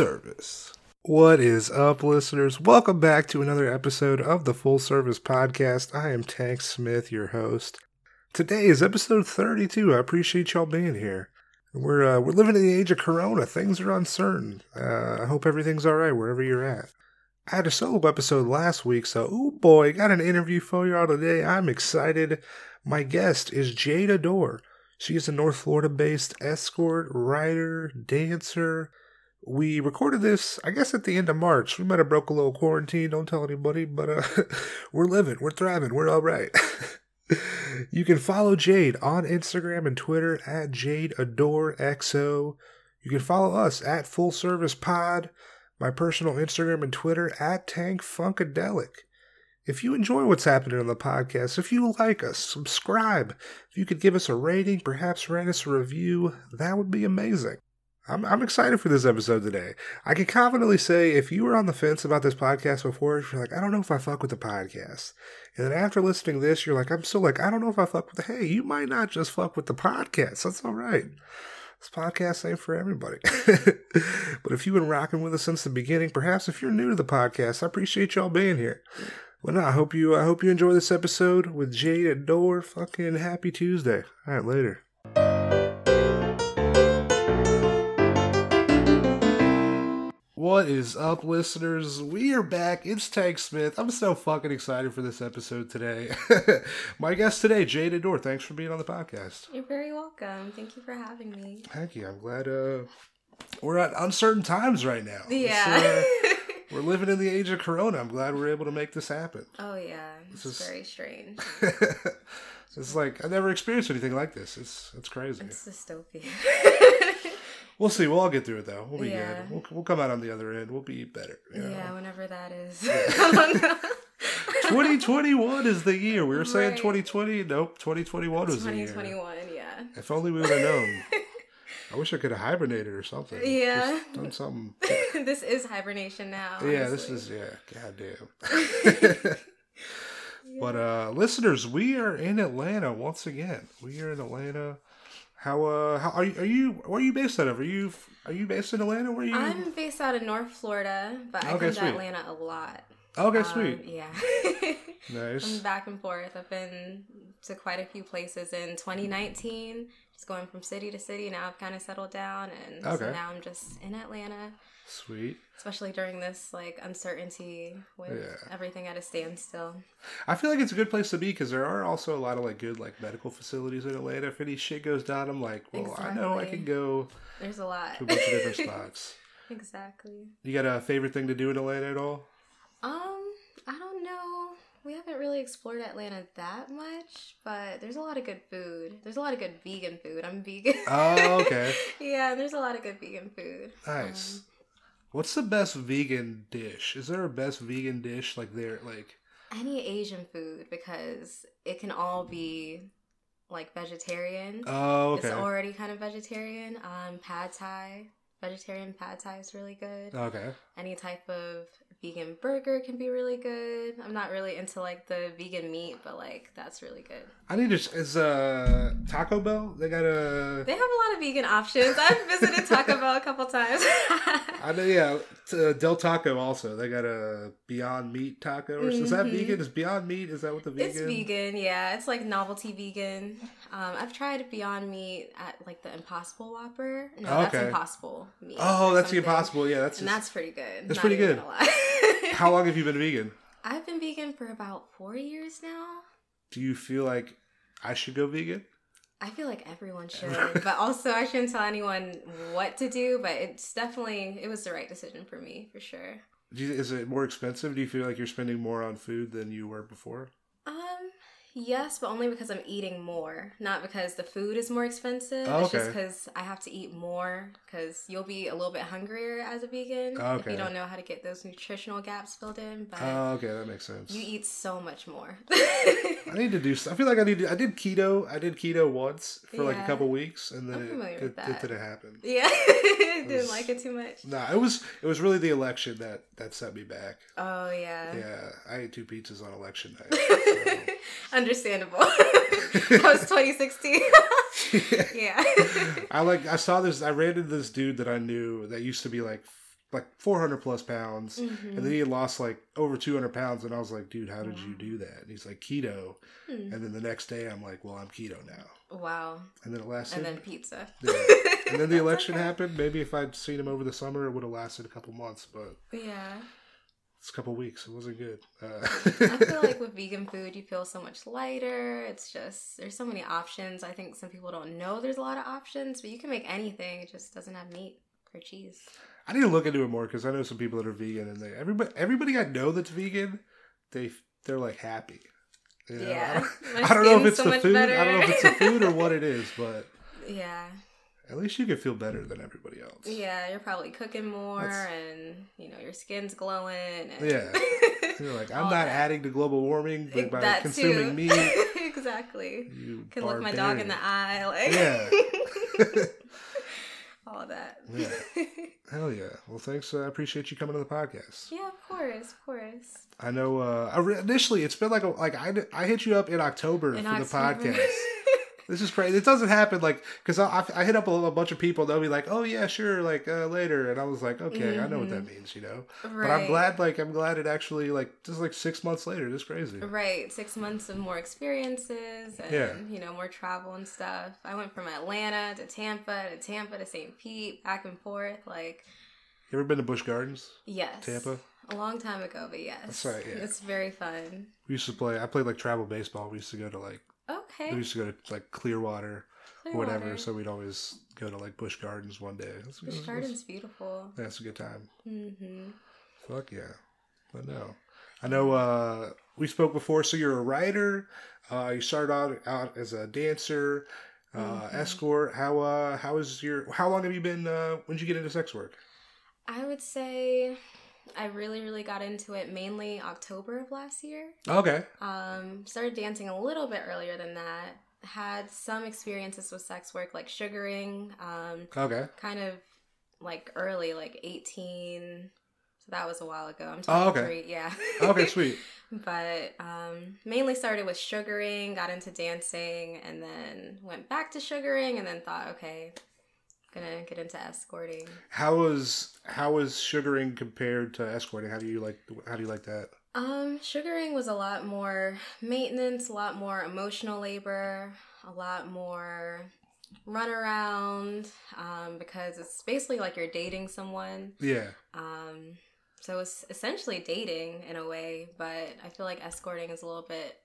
service. What is up, listeners? Welcome back to another episode of the Full Service Podcast. I am Tank Smith, your host. Today is episode 32. I appreciate y'all being here. We're uh, we're living in the age of Corona. Things are uncertain. Uh, I hope everything's all right wherever you're at. I had a solo episode last week, so oh boy, got an interview for y'all today. I'm excited. My guest is Jade Adore. She is a North Florida based escort, writer, dancer. We recorded this, I guess, at the end of March. We might have broke a little quarantine. Don't tell anybody, but uh, we're living, we're thriving, we're all right. you can follow Jade on Instagram and Twitter at Jade Adore XO. You can follow us at Full Service Pod, my personal Instagram and Twitter at Tank Funkadelic. If you enjoy what's happening on the podcast, if you like us, subscribe. If you could give us a rating, perhaps write us a review, that would be amazing. I'm, I'm excited for this episode today. I can confidently say if you were on the fence about this podcast before, you're like, I don't know if I fuck with the podcast. And then after listening to this, you're like, I'm still like, I don't know if I fuck with the, hey, you might not just fuck with the podcast. That's all right. This podcast ain't for everybody. but if you've been rocking with us since the beginning, perhaps if you're new to the podcast, I appreciate y'all being here. Well, no, I hope you. I hope you enjoy this episode with Jade Adore. Fucking happy Tuesday. All right, later. What is up, listeners? We are back. It's Tank Smith. I'm so fucking excited for this episode today. My guest today, Jade Adore. Thanks for being on the podcast. You're very welcome. Thank you for having me. Thank you. I'm glad. Uh, we're at uncertain times right now. Yeah. uh, we're living in the age of Corona. I'm glad we're able to make this happen. Oh yeah, it's This is- very strange. it's like I've never experienced anything like this. It's it's crazy. It's dystopia. We'll see. We'll all get through it though. We'll be Yeah. good. We'll, we'll come out on the other end. We'll be better. You know? yeah, whenever that is. Yeah. 2021 is the year. We were saying Right. 2020. Nope. 2021 was the year. 2021, yeah. If only we would have known. I wish I could have hibernated or something. Yeah. Just done something. this is hibernation now. Yeah, this is yeah, goddamn. But uh listeners, we are in Atlanta once again. We are in Atlanta. How uh how are you are you where are you based out of? Are you are you based in Atlanta? Where are you I'm based out of North Florida, but I Okay, come sweet. to Atlanta a lot. Okay, Um, sweet. Yeah. Nice. I'm back and forth. I've been to quite a few places in 2019, just going from city to city. Now I've kind of settled down, and Okay. so now I'm just in Atlanta, Sweet. especially during this like uncertainty with Yeah. everything at a standstill. I feel like it's a good place to be because there are also a lot of like good like medical facilities in Atlanta. If any shit goes down, I'm like, well, I know I can go There's a lot. to a bunch of different spots. exactly. You got a favorite thing to do in Atlanta at all? Um, I don't know. We haven't really explored Atlanta that much, but there's a lot of good food. There's a lot of good vegan food. I'm vegan. Oh, okay. yeah, there's a lot of good vegan food. Nice. Um, What's the best vegan dish? Is there a best vegan dish like there like any Asian food because it can all be like vegetarian. Oh, okay. It's already kind of vegetarian. Um, pad thai, vegetarian pad thai is really good. Okay. Any type of vegan burger can be really good. I'm not really into like the vegan meat, but like that's really good. I need to is uh Taco Bell? They got a They have a lot of vegan options. I've visited Taco Bell a couple times. I know yeah, uh, Del Taco also. They got a Beyond Meat taco. Or Is that Mhm. vegan? Is Beyond Meat? Is that what the vegan? It's vegan, yeah. It's like novelty vegan. Um, I've tried Beyond Meat at like the Impossible Whopper. No, that's Okay. Impossible Meat. Oh, that's the impossible. Yeah, that's And just- that's pretty good. That's not pretty good. How long have you been vegan? I've been vegan for about four years now. Do you feel like I should go vegan? I feel like everyone should, but also I shouldn't tell anyone what to do. But it's definitely it was the right decision for me for sure. You, is it more expensive? Do you feel like you're spending more on food than you were before? Yes, but only because I'm eating more, not because the food is more expensive. Oh, It's just because I have to eat more because you'll be a little bit hungrier as a vegan oh, if Okay. you don't know how to get those nutritional gaps filled in. But Oh, okay, that makes sense. you eat so much more. I need to do. I feel like I need. To, I did keto. I did keto once for like a couple weeks, and then it, it, it didn't happen. yeah, was- didn't like it too much. Nah, it was it was really the election that that set me back. Oh yeah. Yeah, I ate two pizzas on election night. Understandable. that was 2016. so. yeah. I like I saw this. I ran into this dude that I knew that used to be like like 400 plus pounds, Mhm. and then he had lost like over 200 pounds, and I was like, dude, how did you do that? And he's like, keto. Hmm. And then the next day, I'm like, well, I'm keto now. Wow. And then it lasted. And then pizza. Yeah. and then the election okay. happened. Maybe if I'd seen him over the summer, it would have lasted a couple months, but Yeah. it's a couple weeks. It wasn't good. Uh, I feel like with vegan food, you feel so much lighter. It's just, there's so many options. I think some people don't know there's a lot of options, but you can make anything. It just doesn't have meat or cheese. I need to look into it more because I know some people that are vegan, and they everybody everybody I know that's vegan, they they're like happy. You know? Yeah. I don't, I don't know if it's so the food. I don't know if it's the food or what it is, but Yeah. at least you can feel better than everybody else. Yeah, you're probably cooking more That's- and, you know, your skin's glowing. And Yeah. You're like, I'm not that. adding to global warming, but by That consuming too. meat, exactly. you Can look my dog in the eye. Like, Yeah. All of that. Yeah. Hell yeah! Well, thanks. uh, I appreciate you coming to the podcast. Yeah, of course, of course. I know. Uh, I re- initially, it's been like a, like I, I hit you up in October In for the podcast. This is crazy. It doesn't happen like because I, I hit up a, a bunch of people. They'll be like, "Oh yeah, sure," like uh, later, and I was like, "Okay, I know what that means," you know. But I'm glad, like, I'm glad it actually like just like six months later. This is crazy. Right, six months of more experiences and Yeah. you know more travel and stuff. I went from Atlanta to Tampa to Tampa to St. Pete, back and forth. Like, You ever been to Busch Gardens, yes, Tampa? a long time ago, but yes, That's right, yeah. it's very fun. We used to play. I played like travel baseball. We used to go to like Okay, we used to go to like Clearwater, or whatever. So we'd always go to like Busch Gardens one day. It was- it Busch was- Gardens beautiful. That's a good time. hmm Fuck yeah. But no. I know uh we spoke before, so you're a writer. Uh you started out out as a dancer, uh Mhm. escort. How uh how is your how long have you been uh when did you get into sex work? I would say I really, really got into it mainly October of last year. Okay. Um, started dancing a little bit earlier than that. Had some experiences with sex work, like sugaring. Um, Okay. kind of like early, like eighteen. So that was a while ago. I'm Oh, twenty okay. three. Yeah. Okay, sweet. but um, mainly started with sugaring, got into dancing, and then went back to sugaring, and then thought, okay, gonna get into escorting. How was how was sugaring compared to escorting? How do you like how do you like that? Um, sugaring was a lot more maintenance, a lot more emotional labor, a lot more run around, um, because it's basically like you're dating someone. Yeah. Um, so it's essentially dating in a way, but I feel like escorting is a little bit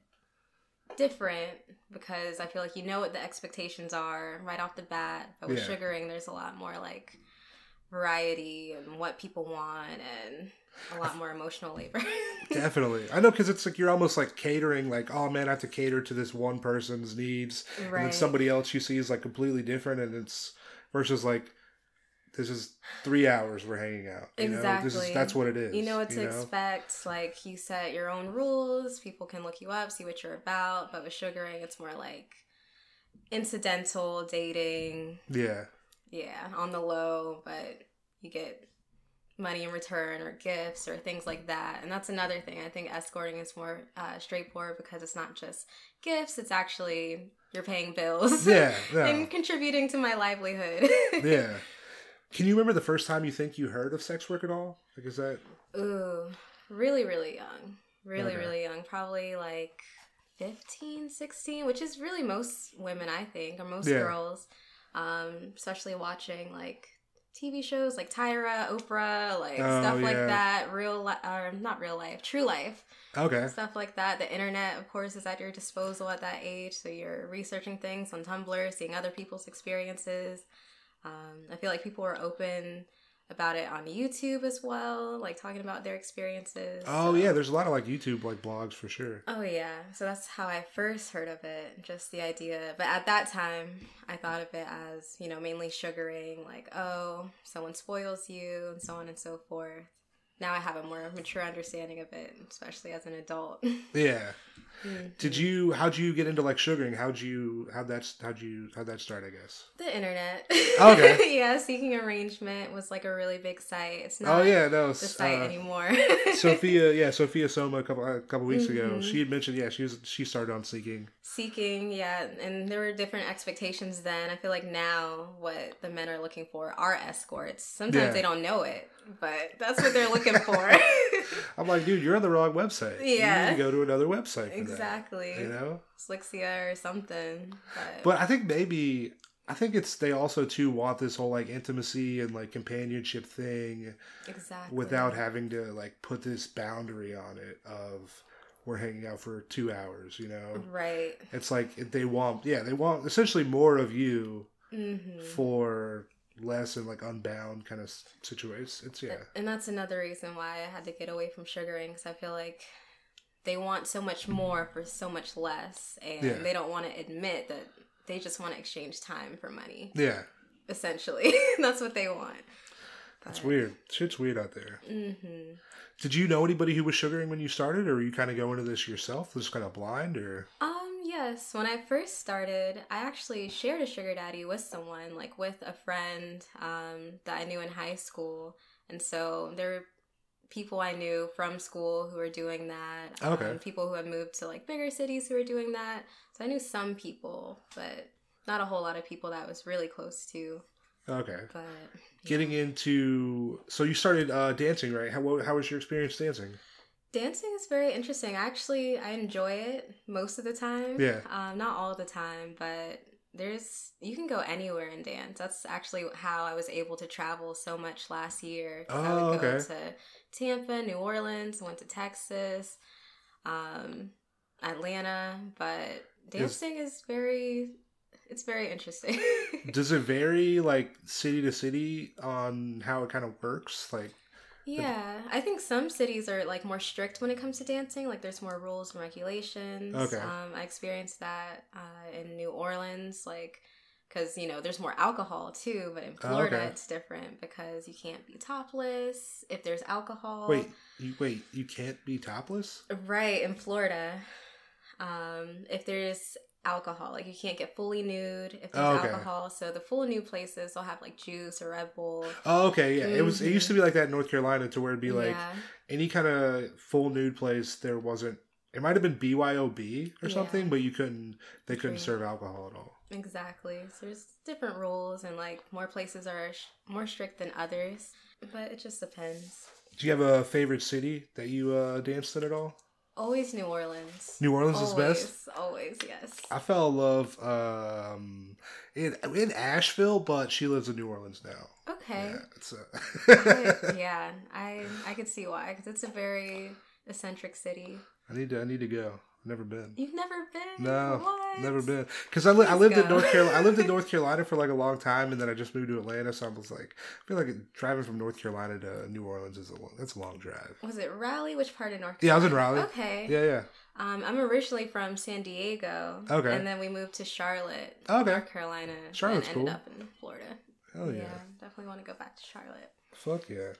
different because I feel like you know what the expectations are right off the bat. But with Yeah. sugaring, there's a lot more like variety and what people want and a lot more emotional labor. Definitely. I know because it's like you're almost like catering, like, oh man, I have to cater to this one person's needs. And then somebody else you see is like completely different. And it's versus like, this is three hours we're hanging out. You Know? This is, Exactly. that's what it is. You know what to you know? expect. Like you set your own rules. People can look you up, see what you're about. But with sugaring, it's more like incidental dating. Yeah. Yeah, on the low, but you get money in return or gifts or things like that. And that's another thing. I think escorting is more uh, straightforward because it's not just gifts. It's actually you're paying bills. Yeah. No. and contributing to my livelihood. yeah. Can you remember the first time you think you heard of sex work at all? Like, is that Ooh, really, really young. Really, Okay. really young. Probably like 15, 16, which is really most women, I think, or most Yeah. girls. Um, especially watching like TV shows like Tyra, Oprah, like Oh, stuff like that. Real life, or not real life, true life. okay? Stuff like that. The internet, of course, is at your disposal at that age. So you're researching things on Tumblr, seeing other people's experiences. Um, I feel like people are open about it on YouTube as well, like talking about their experiences. Oh So- yeah, there's a lot of like YouTube like blogs for sure. Oh yeah. So that's how I first heard of it, just the idea. But at that time, I thought of it as, you know, mainly sugaring, like, oh, someone spoils you and so on and so forth. Now I have a more mature understanding of it, especially as an adult. Yeah. Mhm. Did you? How'd you get into like sugaring? How'd you? How'd that? How'd you? How'd that start? I guess. The internet. Okay. yeah, Seeking Arrangement was like a really big site. It's not. Oh yeah, no. the site uh, anymore. Sophia, yeah, Sophia Soma a couple a couple weeks ago. Mhm. She had mentioned, yeah, she was she started on Seeking. Seeking yeah and there were different expectations then i feel like now what the men are looking for are escorts sometimes Yeah. they don't know it but that's what they're looking for I'm like, dude, you're on the wrong website. Yeah. You need to go to another website for exactly that. You know? Slixa or something but, But I think maybe I think it's they also too want this whole like intimacy and like companionship thing exactly without having to like put this boundary on it of we're hanging out for two hours, you know? right It's like they want yeah, they want essentially more of you hmm for less and like unbound kind of situations. It's yeah. And that's another reason why I had to get away from sugaring because I feel like they want so much more for so much less, and Yeah. they don't want to admit that they just want to exchange time for money. Yeah. Essentially, that's what they want. It's weird. Shit's weird out there. hmm Did you know anybody who was sugaring when you started, or were you kind of go into this yourself, just kind of blind, or? Um, yes. When I first started, I actually shared a sugar daddy with someone, like with a friend um, that I knew in high school. And so there were people I knew from school who were doing that. Um, Okay. People who had moved to like bigger cities who were doing that. So I knew some people, but not a whole lot of people that I was really close to. Okay. But Getting into so you started uh, dancing, right? How what, how was your experience dancing? Dancing is very interesting. Actually, I enjoy it most of the time. Yeah. Um, not all the time, but there's you can go anywhere and dance. That's actually how I was able to travel so much last year. 'cause I Oh, would go okay. to Tampa, New Orleans, went to Texas, um, Atlanta, but dancing is very it's very interesting. Does it vary like city to city on how it kind of works? Like, Yeah, I think some cities are like more strict when it comes to dancing. Like there's more rules and regulations. Okay. Um, I experienced that uh, in New Orleans, like because you know there's more alcohol too. But in Oh, Florida, okay. it's different because you can't be topless if there's alcohol. wait, you wait, you can't be topless? Right in Florida, um, if there's alcohol, like you can't get fully nude if there's Oh, okay. alcohol. So the full nude places they'll have like juice or Red Bull. Oh, okay, yeah. It was. It used to be like that in North Carolina, to where it'd be like yeah. any kind of full nude place. There wasn't. It might have been BYOB or Yeah. something, but you couldn't. They couldn't Drink. serve alcohol at all. Exactly. So there's different rules, and like more places are sh- more strict than others, but it just depends. Do you have a favorite city that you uh, danced in at all? Always New Orleans. New Orleans always, is best. Always, yes. I fell in love um, in in Asheville, but she lives in New Orleans now. Okay. Yeah, it's I- yeah, I I could see why because it's a very eccentric city. I need to I need to go. Never been. You've never been? No, What? never been. Because I, li- I lived in. North Carolina. I lived in North Carolina for like a long time, and then I just moved to Atlanta. So I was like, I feel like driving from North Carolina to New Orleans is a long, that's a long drive. Was it Raleigh? Which part of North? Yeah, I was in Raleigh. Okay. Yeah, yeah. Um, I'm originally from San Diego. Okay. And then we moved to Charlotte, Okay. North Carolina. Charlotte's and ended cool. up in Florida. Hell yeah. definitely want to go back to Charlotte. Fuck yeah.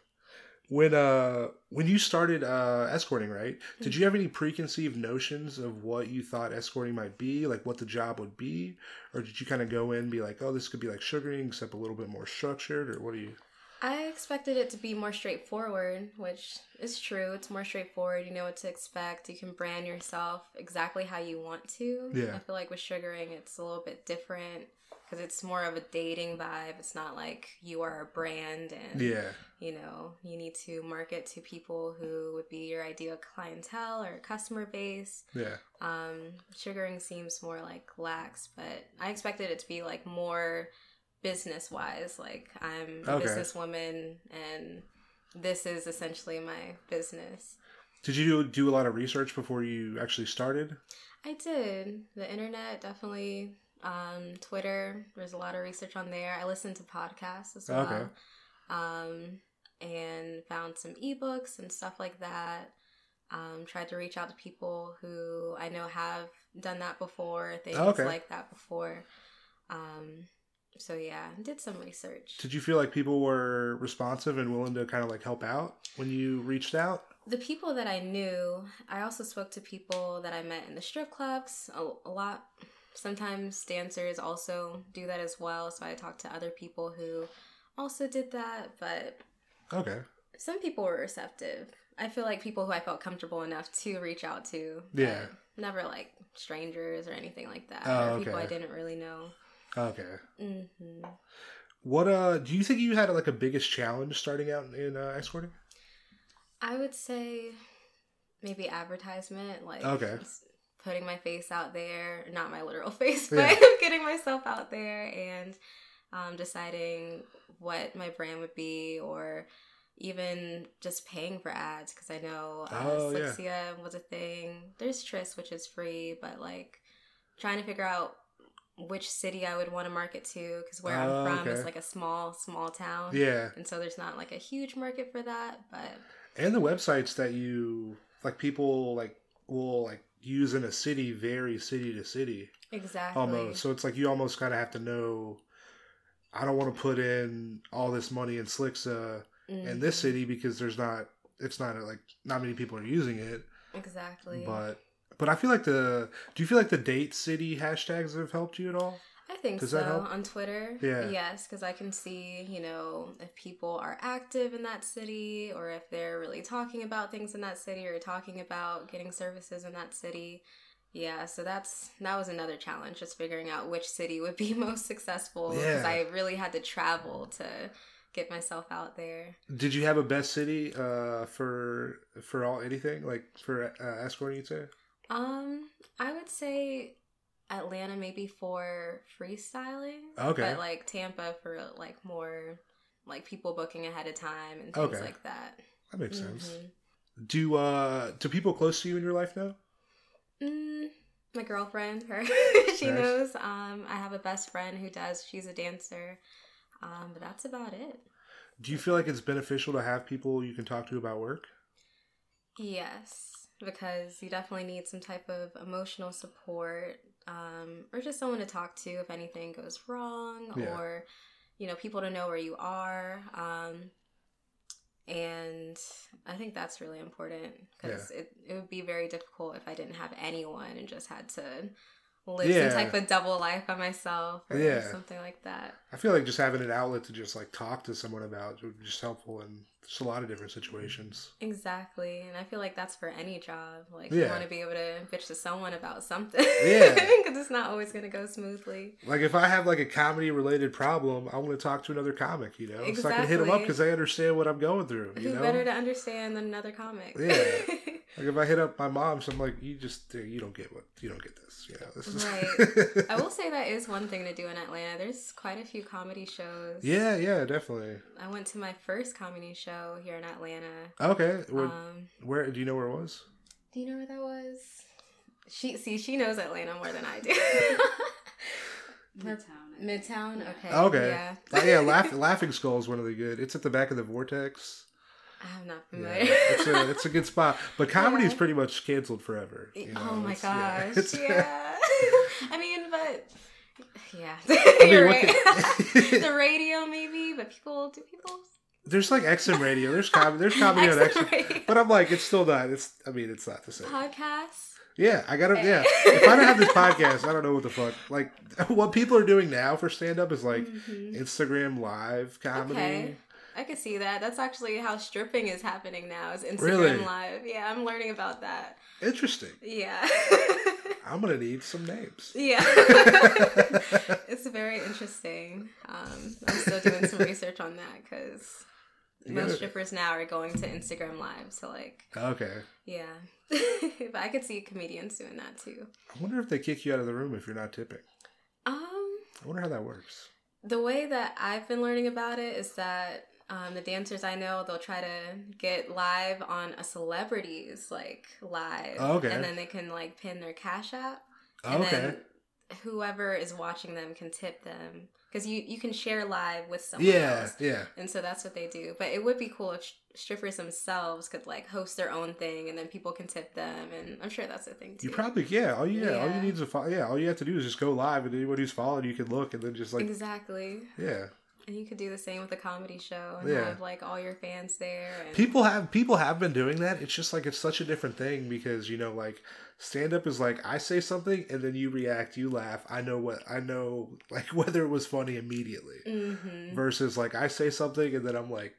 When uh when you started uh escorting, right? Did you have any preconceived notions of what you thought escorting might be, like what the job would be, or did you kind of go in and be like, oh, this could be like sugaring, except a little bit more structured, or what do you? I expected it to be more straightforward, which is true. It's more straightforward. You know what to expect. You can brand yourself exactly how you want to. Yeah. I feel like with sugaring, it's a little bit different because it's more of a dating vibe. It's not like you are a brand and Yeah, you know you need to market to people who would be your ideal clientele or customer base. yeah, Um, sugaring seems more like lax, but I expected it to be like more business wise. Like I'm a Okay. businesswoman, and this is essentially my business. Did you do, do a lot of research before you actually started? I did the internet definitely. Um, Twitter. There's a lot of research on there. I listened to podcasts as well. Okay. Um, and found some ebooks and stuff like that. Um, tried to reach out to people who I know have done that before, things Okay. like that before. Um, so yeah, did some research. Did you feel like people were responsive and willing to kind of like help out when you reached out? The people that I knew, I also spoke to people that I met in the strip clubs a, a lot. Sometimes dancers also do that as well. So I talked to other people who also did that, but Okay. some people were receptive. I feel like people who I felt comfortable enough to reach out to. Yeah. Never like strangers or anything like that. Oh, or people I didn't really know. Okay. hmm What uh do you think you had like a biggest challenge starting out in uh, escorting? I would say maybe advertisement, like Okay. Putting my face out there, not my literal face, but Yeah. getting myself out there and um, deciding what my brand would be or even just paying for ads because I know uh, Oh, yeah. Was a thing. There's Tryst, which is free, but like trying to figure out which city I would want to market to because where Oh, I'm from is like a small, small town. Yeah. And so there's not like a huge market for that, but And the websites that you like people like will like use in a city vary city to city exactly. almost. So it's like you almost kind of have to know I don't want to put in all this money in Slixa in this Mhm. city because there's not it's not like not many people are using it. Exactly. But but I feel like the do you feel like the date city hashtags have helped you at all? I think Does so on Twitter. Yeah. Yes, because I can see, you know, if people are active in that city or if they're really talking about things in that city or talking about getting services in that city. Yeah, so that's that was another challenge, just figuring out which city would be most successful because Yeah. I really had to travel to get myself out there. Did you have a best city uh for for all anything like for uh, escorting you'd say? Um, I would say Atlanta maybe for freestyling. Okay. But like Tampa for like more like people booking ahead of time and things Okay. like that. That makes sense. Mhm. Do uh do people close to you in your life know? Mm, my girlfriend, her, she Nice. knows. Um, I have a best friend who does. She's a dancer. Um, but that's about it. Do you feel like it's beneficial to have people you can talk to about work? Yes, because you definitely need some type of emotional support, um, or just someone to talk to if anything goes wrong, Yeah. or you know, people to know where you are. Um, and I think that's really important because it, it would be very difficult if I didn't have anyone and just had to live Yeah. some type of double life by myself or Yeah. something like that. I feel like just having an outlet to just like talk to someone about would be just helpful in just a lot of different situations. Exactly. And I feel like that's for any job. Like, you want to be able to bitch to someone about something. Yeah. Because it's not always going to go smoothly. Like if I have like a comedy related problem, I want to talk to another comic, you know, so I can hit them up because they understand what I'm going through. You Who know, better to understand than another comic? Yeah. like if I hit up my mom, so I'm like, you just you don't get what you don't get this, you know. This is Right. I will say that is one thing to do in Atlanta. There's quite a few comedy shows. yeah, yeah, definitely. I went to my first comedy show here in Atlanta. Okay, where, Um, where do you know where it was? do you know where that was? She see she knows Atlanta more than I do. Midtown. Midtown. Okay. Okay. Yeah. Uh, yeah, Laugh, Laughing Skull is one of the good. It's at the back of the Vortex. I'm not Yeah, it's a it's a good spot, but comedy's Yeah. pretty much canceled forever. you know, oh my it's- yeah, gosh. it's- Yeah. I mean, but yeah. mean, You're right. the radio maybe, but people do people There's like XM radio. There's comedy. There's comedy on XM. But I'm like, it's still not. It's. I mean, it's not the same. podcasts. Yeah, I gotta. Yeah, if I don't have this podcast, I don't know what the fuck. Like, what people are doing now for stand up is like Mhm. Instagram live comedy. Okay. I could see that. That's actually how stripping is happening now. Is Instagram Really? Live? Yeah, I'm learning about that. Interesting. Yeah. I'm gonna need some names. yeah. it's very interesting. Um, I'm still doing some research on that because most strippers now are going to Instagram Live. So like, Okay. yeah. but I could see comedians doing that too. I wonder if they kick you out of the room if you're not tipping. Um, I wonder how that works. the way that I've been learning about it is that um, the dancers I know they'll try to get live on a celebrity's like live, Oh, okay. and then they can like pin their cash app, and Okay. then whoever is watching them can tip them because you you can share live with someone Yeah. else. Yeah. And so that's what they do. But it would be cool if sh- strippers themselves could like host their own thing, and then people can tip them. And I'm sure that's a thing too. You probably yeah. All you yeah, all you need is a fo- yeah. All you have to do is just go live, and anybody who's following you can look, and then just like exactly. yeah. And you could do the same with a comedy show and Yeah. have like all your fans there. And... People have people have been doing that. It's just like it's such a different thing because you know like stand up is like I say something and then you react, you laugh. I know what I know like whether it was funny immediately Mhm. versus like I say something and then I'm like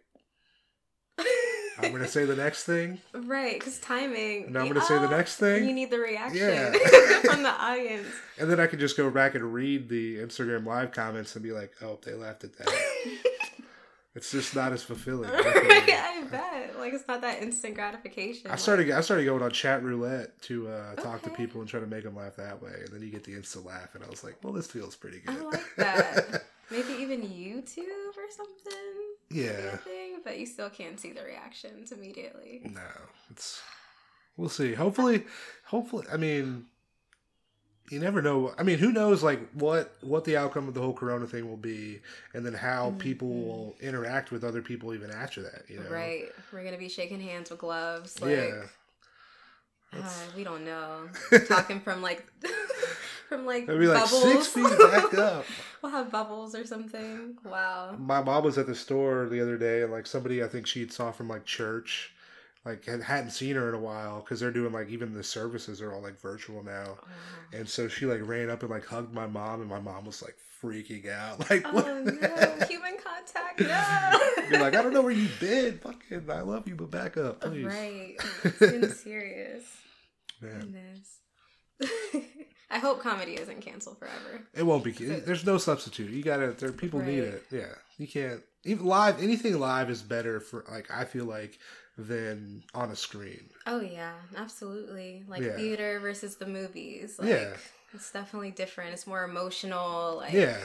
I'm gonna say the next thing. Right, because timing. And I'm gonna say the oh, next thing. You need the reaction Yeah. from the audience. And then I could just go back and read the Instagram live comments and be like, oh, they laughed at that. it's just not as fulfilling. right, I bet. Like it's not that instant gratification. I started I started going on chat roulette to uh, talk to people and try to make them laugh that way, and then you get the instant laugh, and I was like, well, this feels pretty good. I like that. Maybe even YouTube or something. yeah, Thing, but you still can't see the reactions immediately. no, it's we'll see. Hopefully, hopefully, I mean, you never know. I mean, who knows? Like what what the outcome of the whole Corona thing will be, and then how people Mhm. will interact with other people even after that. You know, Right. We're gonna be shaking hands with gloves. Like, Yeah. uh, we don't know. Talking from like from like It'd be like bubbles. six feet back up. we'll have bubbles or something. Wow. My mom was at the store the other day, and like somebody I think she saw from like church, like had, hadn't seen her in a while because they're doing like even the services are all like virtual now, oh. and so she like ran up and like hugged my mom, and my mom was like freaking out, like Oh what? no, human contact, no. You're like I don't know where you've been, fucking I love you, but back up, please. Right. It's serious. Man, Goodness. I hope comedy isn't canceled forever. it won't be. There's no substitute. You gotta. There, people need it. Yeah, you can't. Even live, anything live is better for like I feel like than on a screen. Oh yeah, absolutely. Like Yeah. theater versus the movies. Like, Yeah. It's definitely different. It's more emotional. Like yeah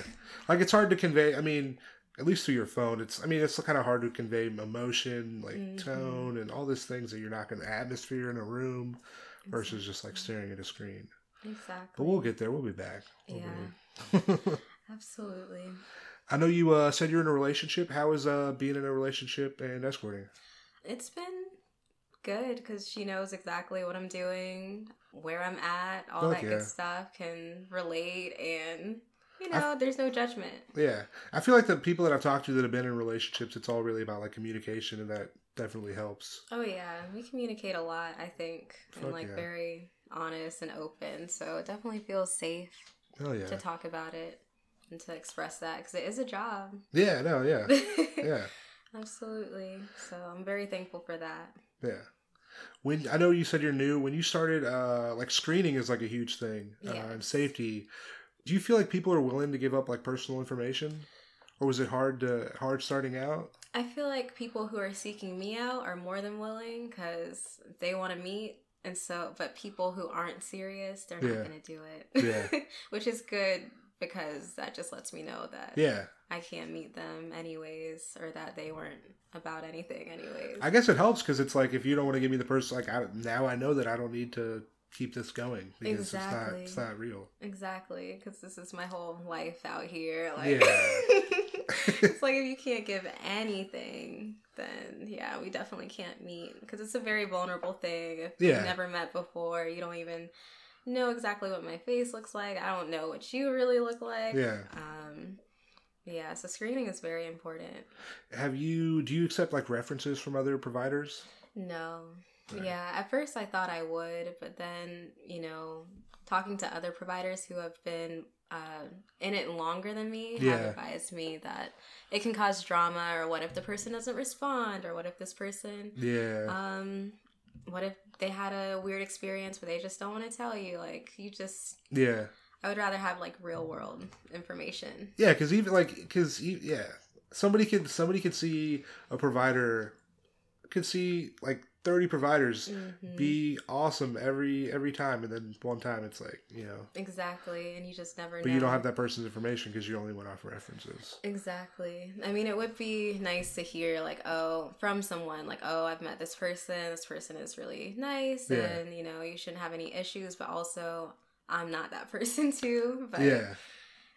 like it's hard to convey i mean at least through your phone it's i mean it's kind of hard to convey emotion like Mhm. tone and all these things that you're not going to atmosphere in a room versus just like staring at a screen Exactly. but we'll get there we'll be back Yeah. Absolutely. i know you uh, said you're in a relationship how is uh, being in a relationship and escorting It's been good because she knows exactly what I'm doing, where I'm at, all Fuck that yeah. good stuff, can relate, and you I- know, there's no judgment. yeah i feel like the people that i've talked to that have been in relationships it's all really about like communication and that definitely helps Oh yeah, we communicate a lot, I think, and Fuck like yeah. very honest and open. So it definitely feels safe oh yeah to talk about it and to express that because it is a job. yeah no yeah yeah Absolutely. So I'm very thankful for that. Yeah. When I know you said you're new, when you started, uh, like screening is like a huge thing, uh, and safety. Do you feel like people are willing to give up like personal information, or was it hard to hard starting out? I feel like people who are seeking me out are more than willing because they want to meet. And so, but people who aren't serious, they're not Yeah. going to do it. Yeah. Which is good because that just lets me know that Yeah, I can't meet them anyways or that they weren't about anything anyways. I guess it helps because it's like if you don't want to give me the person, like I, now I know that I don't need to keep this going because Exactly. it's not it's not real. exactly. Because this is my whole life out here. Like, Yeah. it's like if you can't give anything, then yeah, we definitely can't meet because it's a very vulnerable thing. If Yeah. you've never met before, you don't even know exactly what my face looks like. I don't know what you really look like. Yeah. Um. Yeah. So screening is very important. Have you? Do you accept like references from other providers? No. Right. Yeah, at first I thought I would, but then, you know, talking to other providers who have been uh, in it longer than me Yeah. have advised me that it can cause drama, or what if the person doesn't respond, or what if this person, Yeah. um, what if they had a weird experience where they just don't want to tell you? Like, you just, yeah. I would rather have like real world information. Yeah, because even like because yeah, somebody could somebody could see a provider could see like thirty providers Mhm. be awesome every every time, and then one time it's like you know, Exactly, and you just never know. but you don't have that person's information because you only went off references. Exactly. I mean, it would be nice to hear, like, oh, from someone, like, oh, I've met this person. This person is really nice, Yeah. and you know, you shouldn't have any issues. But also, I'm not that person too. But yeah,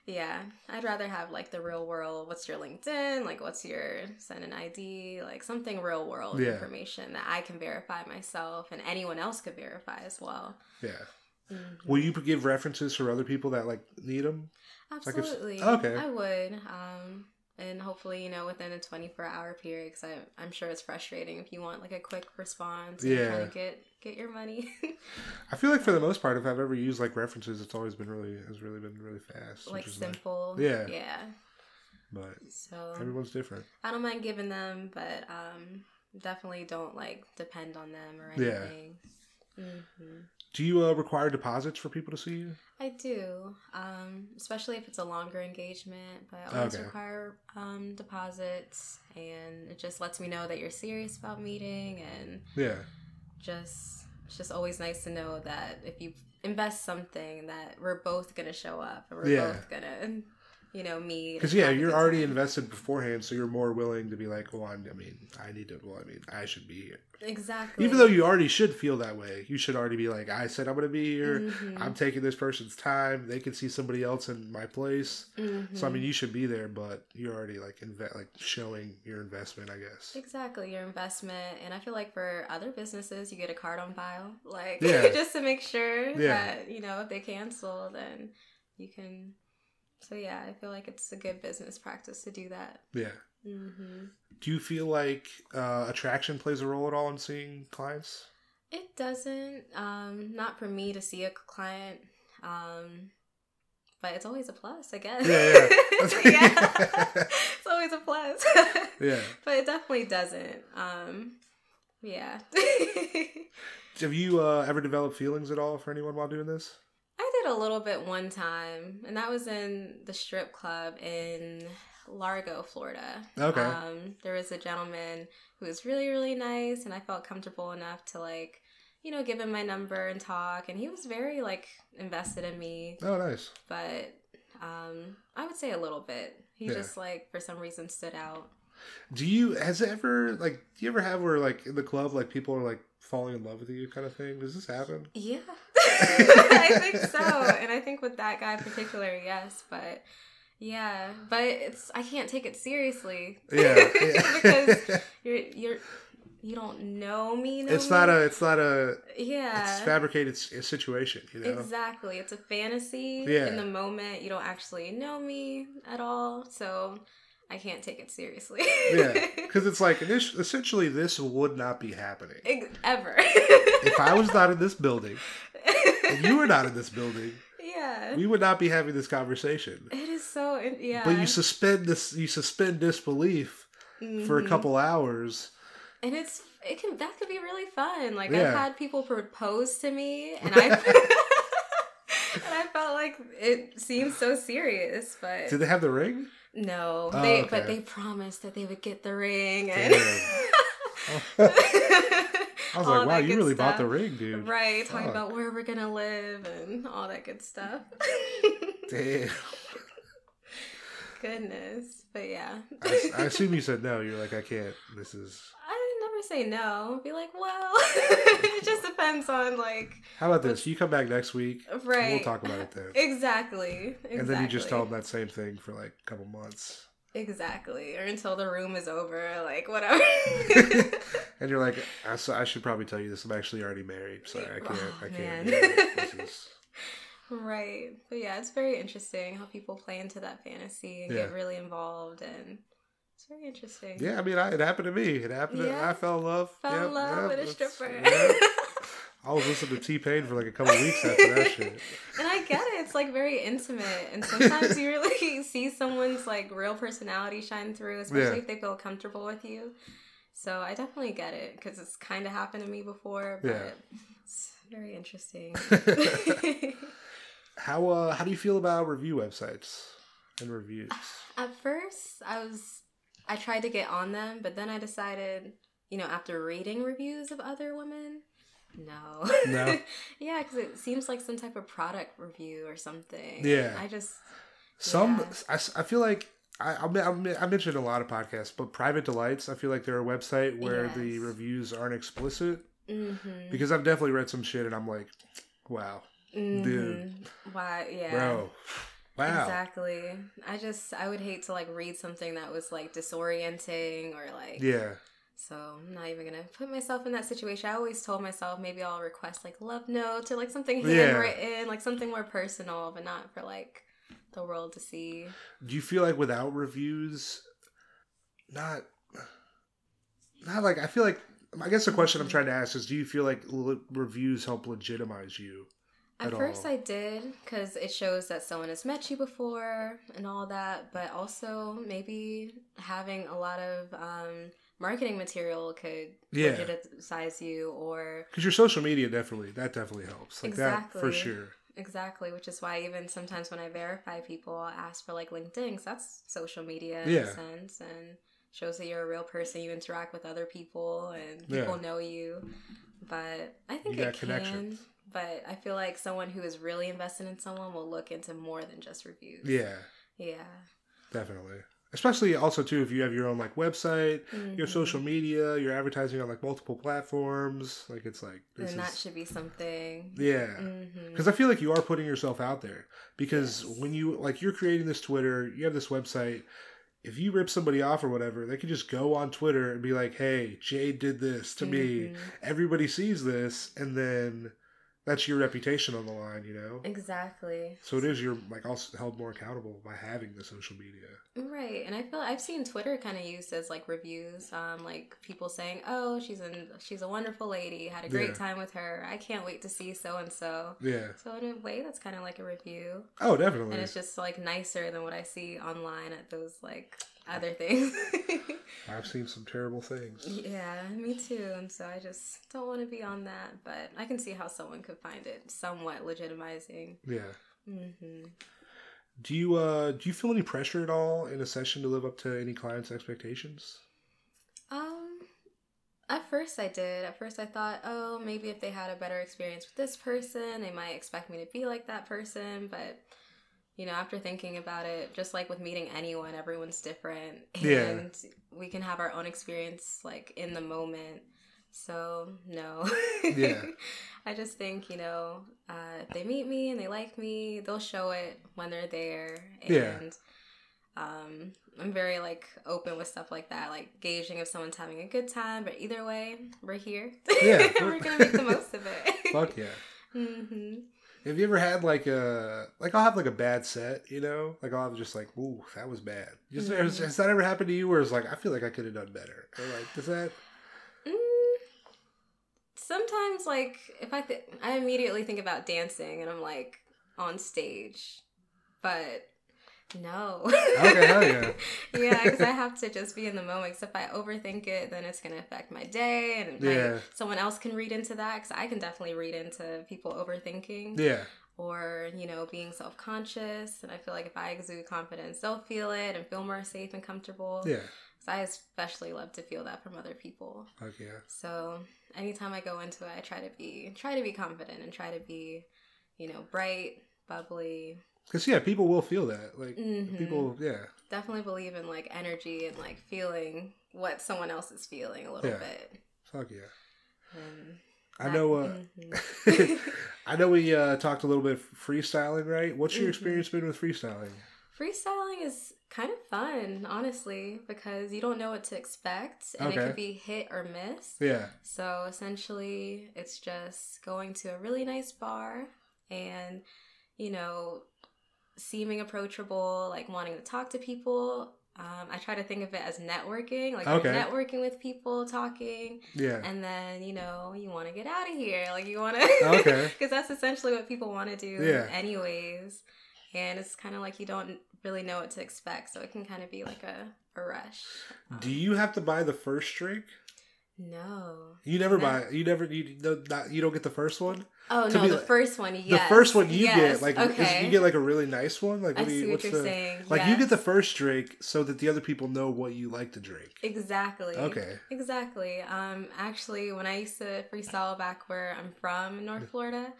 yeah, I'd rather have like the real world. What's your LinkedIn? Like, what's your send an ID? Like something real world Yeah. information that I can verify myself, and anyone else could verify as well. yeah. Mhm. Will you give references for other people that like need them? like if- Absolutely. okay. I would. Um, and hopefully, you know, within a 24 hour period, because I'm I'm sure it's frustrating if you want like a quick response and you're trying Yeah. to get, get your money. I feel like for the most part, if I've ever used like references, it's always been really has really been really fast. like which is nice. simple. Yeah. Yeah. but So everyone's different. I don't mind giving them, but um, definitely don't like depend on them or anything Yeah. anything. Do you uh, require deposits for people to see you? I do, um, especially if it's a longer engagement. But I always Okay. require um, deposits, and it just lets me know that you're serious about meeting, and Yeah. just it's just always nice to know that if you invest something, that we're both gonna show up, and we're Yeah. both gonna, you know, me Because yeah, you're already time. invested beforehand, so you're more willing to be like, well, I'm, I mean, I need to. Well, I mean, I should be here. exactly. Even though you already should feel that way, you should already be like, I said I'm going to be here. Mhm. I'm taking this person's time. They can see somebody else in my place. Mhm. So I mean, you should be there, but you're already like inve- like showing your investment, I guess. Exactly, your investment. And I feel like for other businesses, you get a card on file. Like, Yeah. just to make sure Yeah. that, you know, if they cancel, then you can. So, yeah, I feel like it's a good business practice to do that. Yeah. hmm Do you feel like uh, attraction plays a role at all in seeing clients? It doesn't, um, not for me to see a client, um, but it's always a plus, I guess. Yeah, yeah. yeah. it's always a plus. Yeah. But it definitely doesn't. Um, yeah. Have you uh, ever developed feelings at all for anyone while doing this? Did a little bit one time, and that was in the strip club in Largo, Florida. Okay. Um, there was a gentleman who was really, really nice, and I felt comfortable enough to like, you know, give him my number and talk. And he was very like invested in me, Oh, nice. but um, I would say a little bit. He Yeah. just like for some reason stood out. Do you has it ever like do you ever have where like in the club like people are like falling in love with you kind of thing? Does this happen? Yeah, I think so, and I think with that guy in particular, yes, but yeah, but it's I can't take it seriously. Yeah. because you're you're you don't know me. Know it's not me. a it's not a yeah. it's fabricated situation, you know. Exactly, it's a fantasy. Yeah. In the moment, you don't actually know me at all, so I can't take it seriously. Yeah, because it's like essentially this would not be happening Ever. if I was not in this building you were not in this building. yeah. We would not be having this conversation. it is so. Yeah. But you suspend this, you suspend disbelief for a Mhm. couple hours. and it's it can that could be really fun. Like Yeah. I've had people propose to me, and I and I felt like it seemed so serious, but Did they have the ring? no, Oh, they okay. but they promised that they would get the ring, and I was like, wow, you really bought the stuff. ring, dude. right? Talking Fuck. about where we're gonna live and all that good stuff. Damn. Goodness, but yeah, I, I assume you said no. You're like, I can't. This is. I never say no. Be like, well, it just depends on like How about this? You come back next week. right. We'll talk about it then. Exactly. Exactly. And then you just tell them that same thing for like a couple months. Exactly. Or until the room is over, like whatever. and you're like, I, so I should probably tell you this. I'm actually already married. Sorry, I can't. Oh, I can't. man. do it. This is- right. But yeah, it's very interesting how people play into that fantasy and Yeah. get really involved and it's very interesting. yeah, I mean, I, it happened to me. It happened. To, Yeah. I fell in love. Fell Yep, in love yep, with a stripper. yeah. I was listening to T Pain for like a couple weeks after that shit. And I get it. It's like very intimate. And sometimes you really see someone's like real personality shine through, especially Yeah. if they feel comfortable with you. So I definitely get it because it's kind of happened to me before, but Yeah. it's very interesting. How uh how do you feel about review websites and reviews? At first, I was I tried to get on them, but then I decided, you know, after reading reviews of other women, no, No? yeah, because it seems like some type of product review or something. Yeah. I just Some Yeah. I, I feel like I, I I mentioned a lot of podcasts, but Private Delights, I feel like they're a website where the reviews aren't explicit mhm, because I've definitely read some shit and I'm like, wow, dude. mhm. why? Yeah, bro, wow, Exactly. I just I would hate to like read something that was like disorienting or like yeah, So I'm not even gonna put myself in that situation. I always told myself maybe I'll request like love notes or like something Yeah. handwritten, like something more personal, but not for like the world to see. Do you feel like without reviews, not, not like I feel like I guess the question I'm trying to ask is, do you feel like l- reviews help legitimize you? At, At first, all. I did because it shows that someone has met you before and all that, but also maybe having a lot of um, marketing material could Yeah. legitimize you or Because your social media definitely that definitely helps. Like that for sure. exactly, which is why even sometimes when I verify people, I'll ask for like LinkedIn 'cause that's social media in Yeah. a sense and shows that you're a real person. You interact with other people and Yeah. people know you. But I think You it can. But I feel like someone who is really invested in someone will look into more than just reviews. Yeah, Yeah. definitely. Especially also too if you have your own like website, your Mhm. social media, you're advertising on like multiple platforms. Like it's like this Then that is should be something. yeah. Because I feel like you are putting yourself out there. Because Yes. when you like you're creating this Twitter, you have this website. If you rip somebody off or whatever, they can just go on Twitter and be like, "Hey, Jade did this to me." Mhm. Everybody sees this, and then that's your reputation on the line, you know. Exactly. So it is you're like also held more accountable by having the social media. Right, and I feel I've seen Twitter kind of used as like reviews, um, like people saying, "Oh, she's an she's a wonderful lady. Had a great Yeah. time with her. I can't wait to see so and so." Yeah. So in a way, that's kind of like a review, Oh, definitely. and it's just like nicer than what I see online at those like other things. I've seen some terrible things. yeah, me too. And so I just don't want to be on that, but I can see how someone could find it somewhat legitimizing. Yeah. hmm Do you uh do you feel any pressure at all in a session to live up to any client's expectations? Um, at first I did. At first I thought, oh, maybe if they had a better experience with this person, they might expect me to be like that person. But you know, after thinking about it, just like with meeting anyone, everyone's different, Yeah. and we can have our own experience like in the moment. So no, Yeah. I just think you know, uh, if they meet me and they like me, they'll show it when they're there, and Yeah. um, I'm very like open with stuff like that, like gauging if someone's having a good time. But either way, we're here. Yeah. we're gonna make the most of it. Fuck yeah. hmm Have you ever had like a like I'll have like a bad set, you know? Like I'll have just like, ooh, that was bad. Just, has, Mhm. has that ever happened to you where it's like I feel like I could have done better? Or like does that Mm, sometimes, like if I th- I immediately think about dancing, and I'm like on stage, but no. Okay, hell yeah. yeah, because I have to just be in the moment. Because if I overthink it, then it's gonna affect my day, and like, Yeah. someone else can read into that. Because I can definitely read into people overthinking. Yeah. or you know being self-conscious and i feel like if i exude confidence they'll feel it and feel more safe and comfortable Yeah. so i especially love to feel that from other people Fuck yeah. so anytime i go into it i try to be try to be confident and try to be you know bright bubbly Because yeah, people will feel that. Like Mhm. people, yeah, definitely believe in like energy and like feeling what someone else is feeling a little Yeah. bit fuck yeah. and I know. Uh, mhm. I know we uh, talked a little bit freestyling, right? What's your Mhm. experience been with freestyling? Freestyling is kind of fun, honestly, because you don't know what to expect and it Okay. could be hit or miss. Yeah, So essentially, it's just going to a really nice bar and, you know, seeming approachable, like wanting to talk to people. Um, I try to think of it as networking, like Okay. networking with people, talking, yeah, and then you know you want to get out of here, like you want to, Okay. because that's essentially what people want to do, Yeah. anyways. And it's kind of like you don't really know what to expect, so it can kind of be like a, a rush. Do you have to buy the first drink? No. You never No. buy. You never. You no, not. You don't get the first one. Oh To no, the like- first one, yes. The first one you Yes, get, like, is- you get like a really nice one. Like, I what do you? what what's you're the? saying. Like, you get the first drink so that the other people know what you like to drink. exactly. Okay. Exactly. Um, actually, when I used to freestyle back where I'm from, in North Florida,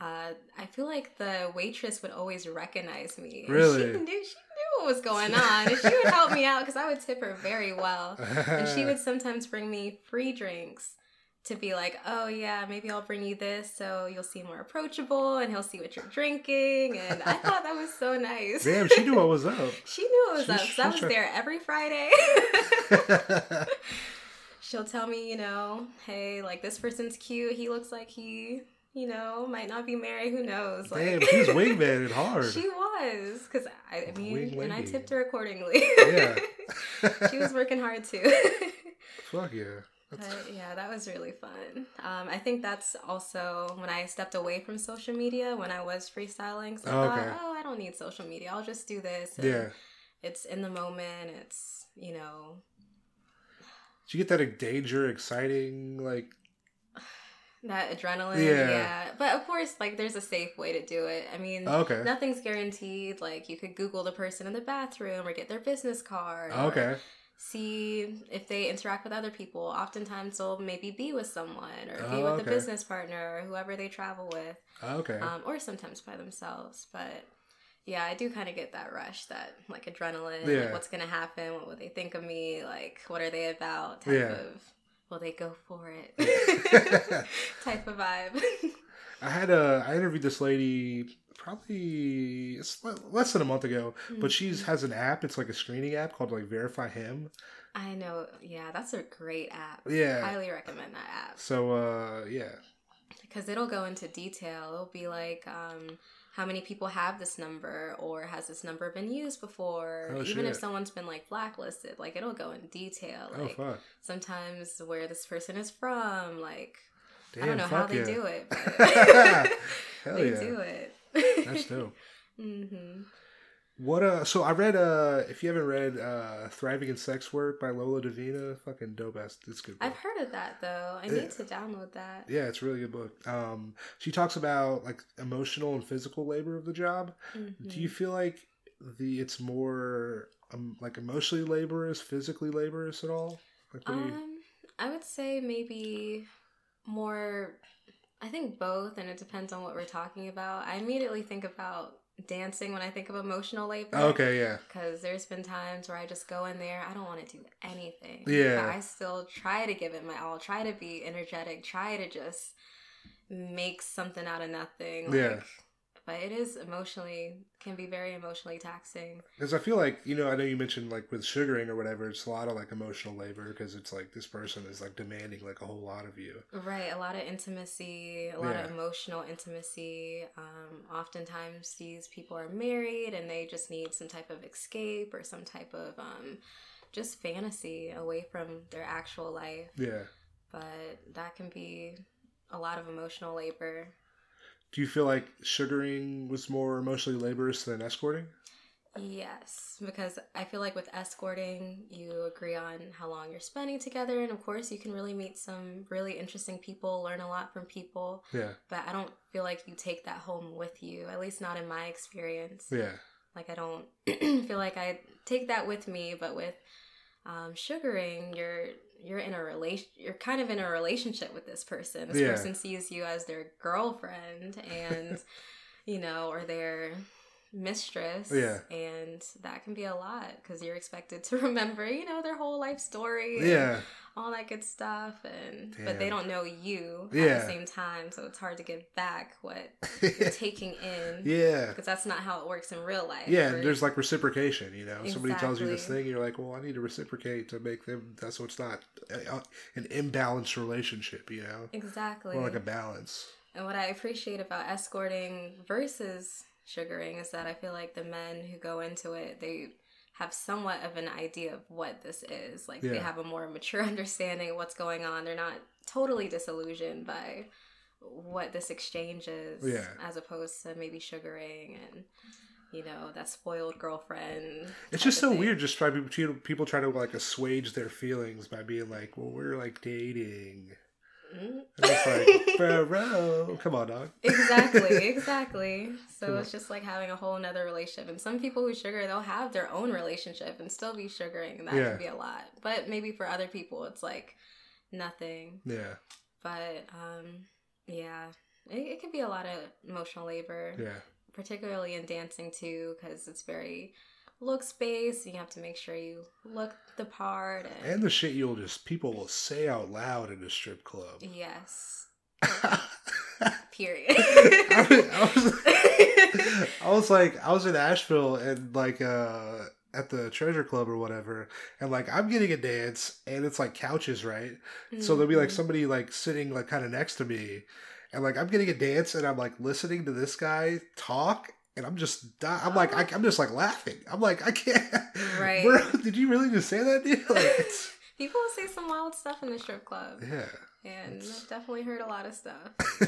uh, I feel like the waitress would always recognize me. Really? She knew, she was going on, and she would help me out because I would tip her very well. And she would sometimes bring me free drinks to be like, oh yeah, maybe I'll bring you this so you'll seem more approachable and he'll see what you're drinking. And I thought that was so nice. Damn, she knew what was up. she knew it was She- up. So I was tried- there every Friday. She'll tell me, you know, hey, like this person's cute. He looks like he, you know, might not be married. Who knows? Like, Damn, she was wingman and hard. She was, because I, I mean, Wing and I tipped her accordingly. Yeah. she was working hard too. Fuck yeah. But yeah, that was really fun. Um, I think that's also when I stepped away from social media when I was freestyling. So I Oh, thought, okay. oh, I don't need social media. I'll just do this. And yeah. It's in the moment. It's, you know, Do you get that danger, exciting, like that adrenaline? Yeah. yeah. But of course, like there's a safe way to do it. I mean, okay, nothing's guaranteed. Like you could Google the person in the bathroom or get their business card. okay, See if they interact with other people. Oftentimes, they'll maybe be with someone or be Oh, with okay. a business partner or whoever they travel with. okay. um, or sometimes by themselves. But yeah, I do kind of get that rush, that like adrenaline. Yeah. Like, what's gonna happen? What will they think of me? Like, what are they about? Type Yeah. of. Will they go for it? type of vibe. I had a I interviewed this lady probably less than a month ago, but she's Mhm. has an app. It's like a screening app called like Verify Him. I know. Yeah, that's a great app. Yeah. Highly recommend that app So uh yeah. because it'll go into detail. It'll be like. um how many people have this number or has this number been used before Oh, even if someone's been like blacklisted like it'll go in detail Oh like fuck. sometimes where this person is from. Like Damn, I don't know how they yeah. do it, but they yeah. do it. That's dope. hmm What uh so I read uh if you haven't read uh Thriving in Sex Work by Lola Davina, fucking dope ass it's a good. book. I've heard of that though. I Yeah. need to download that. Yeah, it's a really good book. Um she talks about like emotional and physical labor of the job. Mhm. Do you feel like the it's more um, like emotionally laborious, physically laborious at all? Like do you, Um, I would say maybe more. I think both, and it depends on what we're talking about. I immediately think about dancing when I think of emotional labor. Oh, okay, yeah. Because there's been times where I just go in there, I don't want to do anything. Yeah. But I still try to give it my all, try to be energetic, try to just make something out of nothing. Like, Yeah. But it is emotionally, can be very emotionally taxing. Because I feel like you know, I know you mentioned like with sugaring or whatever, it's a lot of like emotional labor because it's like this person is like demanding like a whole lot of you. Right. A lot of intimacy, a lot Yeah. of emotional intimacy. Um, oftentimes, these people are married and they just need some type of escape or some type of um, just fantasy away from their actual life. Yeah. but that can be a lot of emotional labor. Do you feel like sugaring was more emotionally laborious than escorting? Yes, because I feel like with escorting, you agree on how long you're spending together, and of course, you can really meet some really interesting people, learn a lot from people. Yeah. But I don't feel like you take that home with you, at least not in my experience. Yeah. Like, I don't feel like I take that with me, but with um, sugaring, you're you're in a relation you're kind of in a relationship with this person this Yeah. person sees you as their girlfriend and you know or their mistress Yeah. and that can be a lot because you're expected to remember you know their whole life story Yeah. All that good stuff and but they don't know you at the same time so it's hard to give back what you're taking in yeah. because that's not how it works in real life Yeah, Where- there's like reciprocation, you know. Somebody tells you this thing, you're like, well, I need to reciprocate to make them. That's so it's not uh, an imbalanced relationship, you know, exactly more like a balance. And what I appreciate about escorting versus sugaring is that I feel like the men who go into it, they have somewhat of an idea of what this is. Like they have a more mature understanding of what's going on. They're not totally disillusioned by what this exchange is Yeah. as opposed to maybe sugaring and you know that spoiled girlfriend It's just so thing. weird. Just try people try to like assuage their feelings by being like, well, we're like dating. Mm. And it's like, come on, dog. exactly exactly. So it's just like having a whole nother relationship. And some people who sugar they'll have their own relationship and still be sugaring. And that Yeah. can be a lot. But maybe for other people it's like nothing. Yeah, but um yeah it, it could be a lot of emotional labor. Yeah, particularly in dancing too because it's very looks based you have to make sure you look the part and, and the shit you'll just people will say out loud in a strip club. yes I, period I was I was like, I was in Asheville and like uh at the Treasure Club or whatever, and like I'm getting a dance and it's like couches, right? So there'll be like Mhm. somebody like sitting like kind of next to me, and like I'm getting a dance and I'm like listening to this guy talk. And I'm just, di- I'm like, I, I'm just like laughing. I'm like, I can't, Right. bro. Did you really just say that, dude? Like, People say some wild stuff in the strip club, yeah, and It's- I've definitely heard a lot of stuff.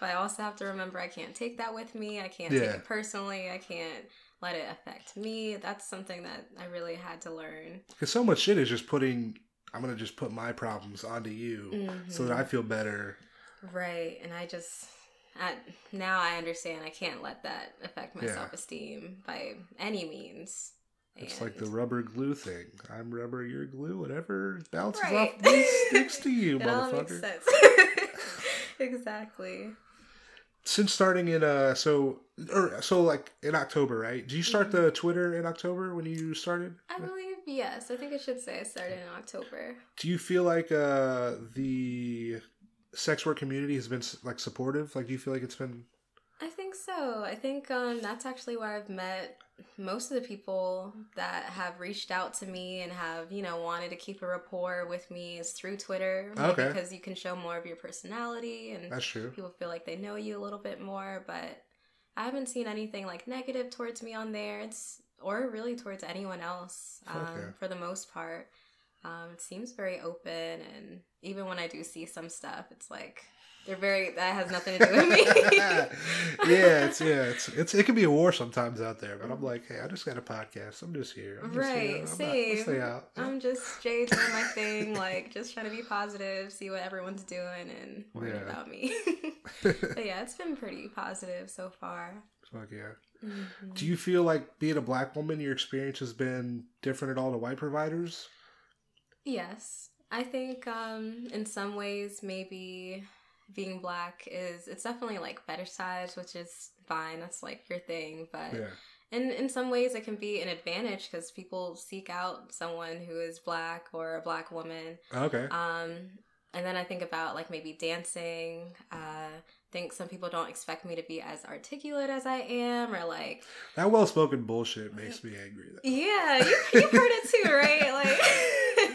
but I also have to remember I can't take that with me. I can't take it personally. I can't let it affect me. That's something that I really had to learn. because so much shit is just putting I'm gonna just put my problems onto you Mm-hmm. so that I feel better. Right. And I just, I, now I understand I can't let that affect my Yeah. self esteem by any means. It's like the rubber glue thing. I'm rubber, you're glue. Whatever bounces Right. off me sticks to you, it all makes motherfucker. sense. exactly. Since starting in uh, so or so like in October, right? Did you start Mm-hmm. the Twitter in October when you started? I believe, yes. I think I should say I started in October. Do you feel like uh the sex work community has been like supportive? Like, do you feel like it's been? I think so. I think um, that's actually where I've met most of the people that have reached out to me and have, you know, wanted to keep a rapport with me is through Twitter. Okay. Because you can show more of your personality and That's true. people feel like they know you a little bit more. But I haven't seen anything like negative towards me on there. It's or really towards anyone else um, yeah. for the most part. Um, it seems very open, and even when I do see some stuff, it's like they're very that has nothing to do with me. yeah, it's yeah, it's it's it can be a war sometimes out there, but I'm like, hey, I just got a podcast. I'm just here. I'm just Right, here. I'm not- same. Out. I'm just Jay doing my thing, like just trying to be positive, see what everyone's doing, and worried Yeah. about me. but yeah, it's been pretty positive so far. Fuck yeah. Mhm. Do you feel like being a black woman, your experience has been different at all to white providers? Yes, I think um, in some ways maybe being black is it's definitely like fetishized, which is fine. That's like your thing, but Yeah. And in some ways, it can be an advantage because people seek out someone who is black or a black woman. Okay. Um, and then I think about like maybe dancing. Uh, I think some people don't expect me to be as articulate as I am, or like, That well spoken bullshit makes me angry. Though. yeah, you, you've heard it too, right? Like,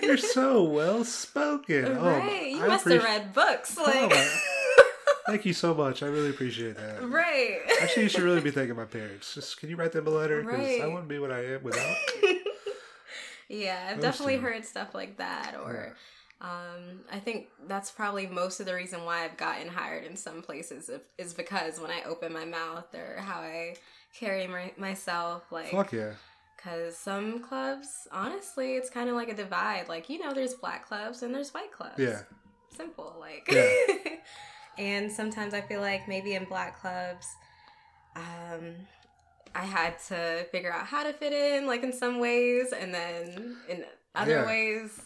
You're so well spoken. right? you I must have read books, Oh, like, my- Thank you so much. I really appreciate that. right? Actually, you should really be thanking my parents. Just can you write them a letter? Because I wouldn't be what I am without. yeah, I've Those definitely two. heard stuff like that, or um, I think that's probably most of the reason why I've gotten hired in some places is because when I open my mouth or how I carry my, myself, like, Fuck yeah. Because some clubs, honestly, it's kind of like a divide. Like, you know, there's black clubs and there's white clubs. Yeah. Simple, like. Yeah. and sometimes I feel like maybe in black clubs, um, I had to figure out how to fit in, like in some ways, and then in other Yeah. ways,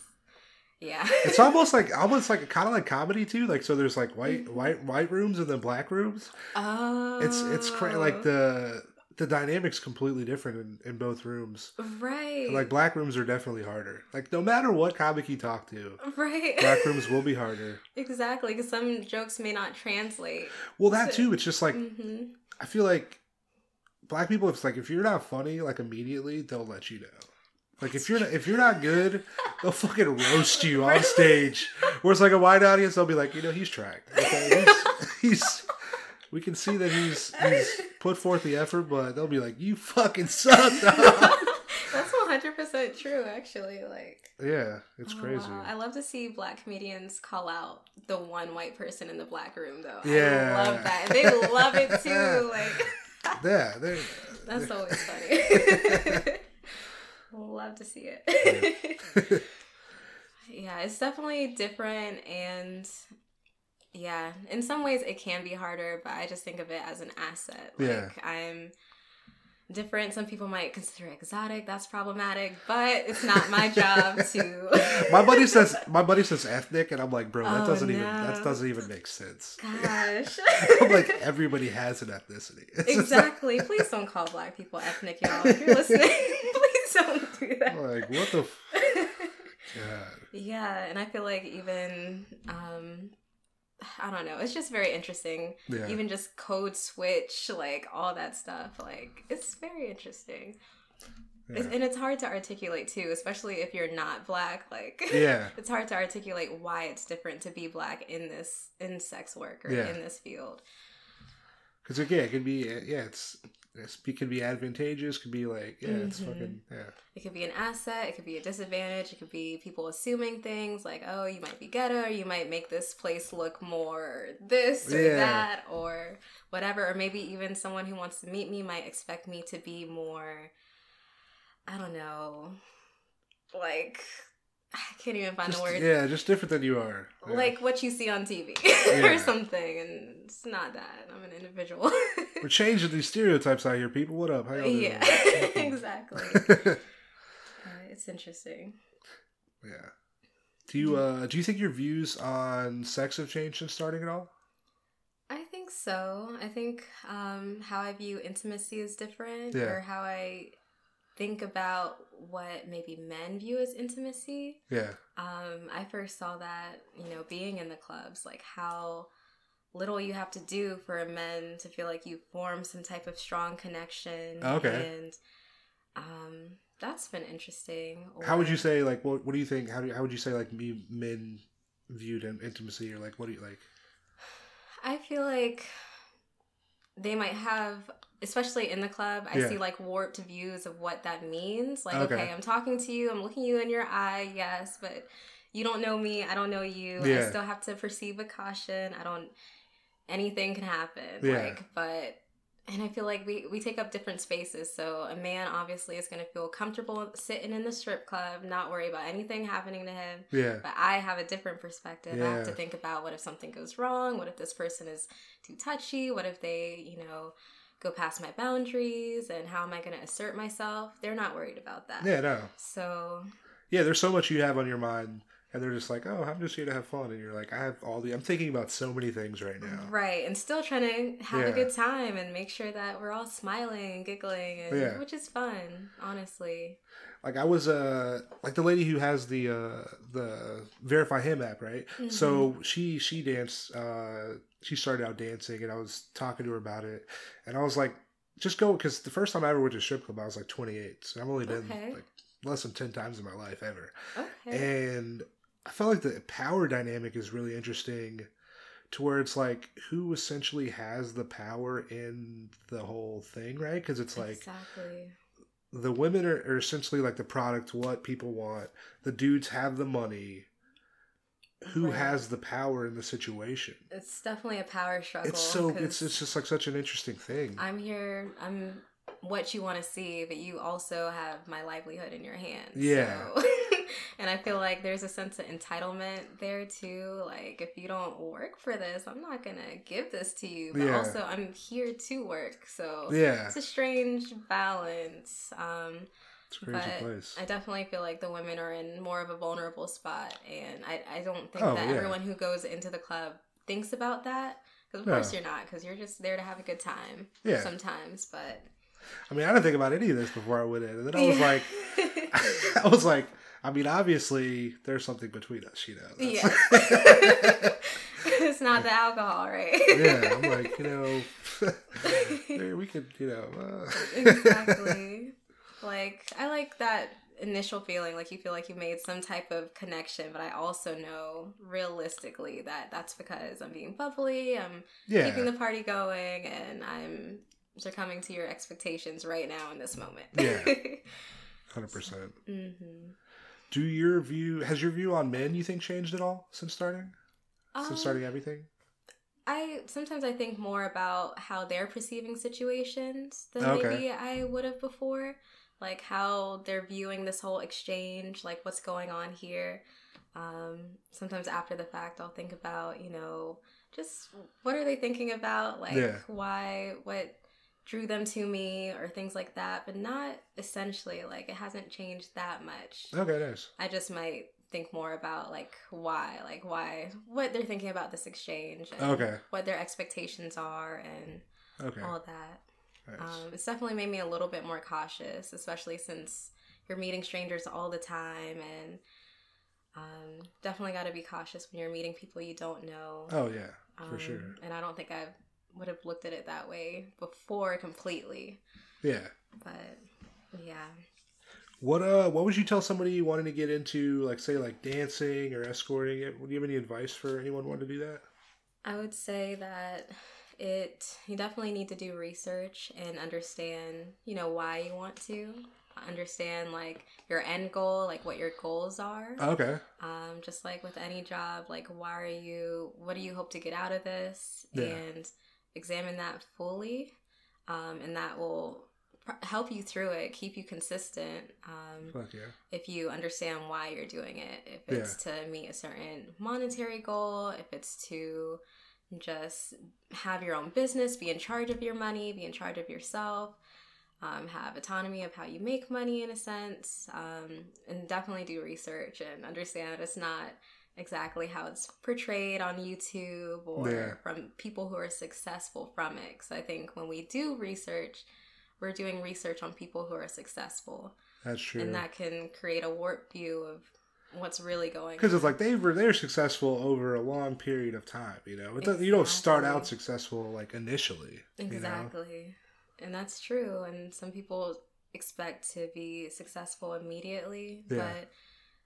yeah. It's almost like almost like kind of like comedy too. Like so, there's like white Mm-hmm. white white rooms and then black rooms. oh, It's it's cra- like the the dynamics completely different in, in both rooms. right, Like black rooms are definitely harder. Like no matter what comic you talk to, right, black rooms will be harder. exactly. Because some jokes may not translate. Well, that too. It's just like hmm I feel like black people. It's like if you're not funny, like immediately they'll let you know. Like if you're not, if you're not good, they'll fucking roast you on stage. Whereas like a wide audience, they'll be like, you know, he's trying. Okay? He's, he's we can see that he's he's put forth the effort, but they'll be like, you fucking suck. That's one hundred percent true. Actually, like. yeah, it's Oh, crazy. wow. I love to see black comedians call out the one white person in the black room, though. Yeah. I love that. And they love it too. Like, Yeah, they're, that's always funny. love to see it. yeah, it's definitely different. And yeah, in some ways it can be harder, but I just think of it as an asset. Like, Yeah. I'm different. Some people might consider it exotic. That's problematic, but it's not my job to. my buddy says my buddy says ethnic, and I'm like, bro, that Oh, doesn't even that doesn't even make sense. Gosh. I'm like everybody has an ethnicity. It's exactly. Please don't call black people ethnic, y'all. If you're listening, please don't do that. Like what the f- God. yeah, and I feel like even um I don't know, it's just very interesting. Yeah. Even just code switch, like all that stuff. Like it's very interesting. It's, and it's hard to articulate too, especially if you're not black. Like Yeah. it's hard to articulate why it's different to be black in this in sex work or Yeah. in this field. Because again, it can be yeah, it's, it's it can be advantageous. Could be like yeah, it's Mhm. fucking yeah. It could be an asset, it could be a disadvantage, it could be people assuming things like, oh, you might be ghetto, or you might make this place look more this or Yeah. that, or whatever. Or maybe even someone who wants to meet me might expect me to be more, I don't know, like I can't even find Just- the word. Yeah, just different than you are. Yeah. Like what you see on TV Yeah. or something, and it's not that. I'm an individual. we're changing these stereotypes out here, people. What up? How y'all doing? yeah, exactly. Uh, it's interesting. yeah. Do you uh do you think your views on sex have changed since starting at all? I think so. I think um, how I view intimacy is different, Yeah. or how I think about what maybe men view as intimacy. Yeah. Um, I first saw that, you know, being in the clubs, like how little you have to do for a men to feel like you form some type of strong connection. Okay. And um, that's been interesting. How would you say like what what do you think how do you, how would you say like me men viewed intimacy or like what do you like? I feel like they might have, especially in the club, I Yeah. see like warped views of what that means. Like, Okay. okay. I'm talking to you, I'm looking you in your eye, yes, but you don't know me, I don't know you. Yeah. I still have to proceed with caution. I don't, anything can happen. Yeah. Like, but, and I feel like we, we take up different spaces. So a man obviously is going to feel comfortable sitting in the strip club, not worry about anything happening to him. Yeah. But I have a different perspective. I have to think about what if something goes wrong? What if this person is too touchy? What if they, you know, go past my boundaries? And how am I going to assert myself? They're not worried about that. Yeah, no. So, Yeah, there's so much you have on your mind and they're just like, "Oh, I'm just here to have fun." And you're like, "I have all the I'm thinking about so many things right now." right. And still trying to have Yeah. a good time and make sure that we're all smiling and giggling, and, Yeah. which is fun, honestly. Like I was uh like the lady who has the uh the verify him app, right? Mm-hmm. So she she danced uh she started out dancing and I was talking to her about it and I was like just go because the first time I ever went to a strip club I was like 28 so I've only been Okay. like less than 10 times in my life ever Okay. and I felt like the power dynamic is really interesting to where it's like who essentially has the power in the whole thing right because it's like exactly. the women are, are essentially like the product what people want the dudes have the money who Right. has the power in the situation It's definitely a power struggle. it's so it's, it's just like such an interesting thing I'm here. I'm what you want to see, but you also have my livelihood in your hands. Yeah. so- and I feel like there's a sense of entitlement there too. Like if you don't work for this, I'm not gonna give this to you. But Yeah. also, I'm here to work. So yeah it's a strange balance. Um, it's a crazy but place I definitely feel like the women are in more of a vulnerable spot, and I, I don't think Oh, that yeah. everyone who goes into the club thinks about that. Because of No. course you're not, because you're just there to have a good time. Yeah. Sometimes, but i mean i didn't think about any of this before i went in and then i was Yeah. like i was like i mean obviously there's something between us you know yeah. it's not the alcohol, right? yeah i'm like you know we could you know uh, exactly. Like I like that initial feeling like you feel like you made some type of connection but i also know realistically that that's because i'm being bubbly i'm yeah keeping the party going and i'm succumbing to your expectations right now in this moment Yeah. 100% hmm do your view has your view on men you think changed at all since starting Um, since starting everything I sometimes I think more about how they're perceiving situations than Okay. maybe I would have before. Like how they're viewing this whole exchange, like what's going on here. Um, sometimes after the fact, I'll think about, you know, just what are they thinking about? Like Yeah. why, what drew them to me, or things like that. But not essentially like it hasn't changed that much. okay nice I just might think more about like why, like why, what they're thinking about this exchange, and Okay. what their expectations are, and okay all that. nice. Um, it's definitely made me a little bit more cautious, especially since you're meeting strangers all the time, and um, definitely got to be cautious when you're meeting people you don't know. oh yeah for Um, sure And I don't think I would have looked at it that way before completely, yeah but yeah. what uh what would you tell somebody wanting to get into like say like dancing or escorting it would you have any advice for anyone wanting to do that I would say that it you definitely need to do research and understand, you know, why you want to. Understand like your end goal, like what your goals are. okay Um, just like with any job, like why are you what do you hope to get out of this? Yeah. And examine that fully. Um, and that will pr- help you through it, keep you consistent. Um, Fuck yeah. if you understand why you're doing it, if it's to meet a certain monetary goal, if it's to just have your own business, be in charge of your money, be in charge of yourself, um, have autonomy of how you make money in a sense, um, and definitely do research and understand that it's not exactly how it's portrayed on YouTube or Yeah. from people who are successful from it. Because I think when we do research, we're doing research on people who are successful That's true. and that can create a warped view of what's really going because it's like they were they're successful over a long period of time. You know, it doesn't- you don't start out successful like initially. You know? exactly and that's true and some people expect to be successful immediately Yeah. but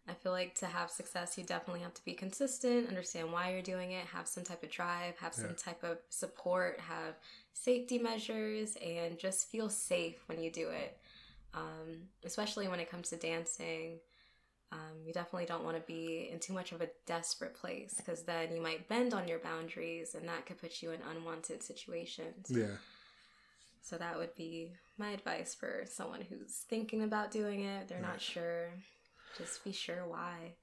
i feel like to have success you definitely have to be consistent understand why you're doing it have some type of drive have some Yeah. type of support have safety measures and just feel safe when you do it um, especially when it comes to dancing um, you definitely don't want to be in too much of a desperate place because then you might bend on your boundaries and that could put you in unwanted situations. Yeah. So that would be my advice for someone who's thinking about doing it. They're not sure. Just be sure why.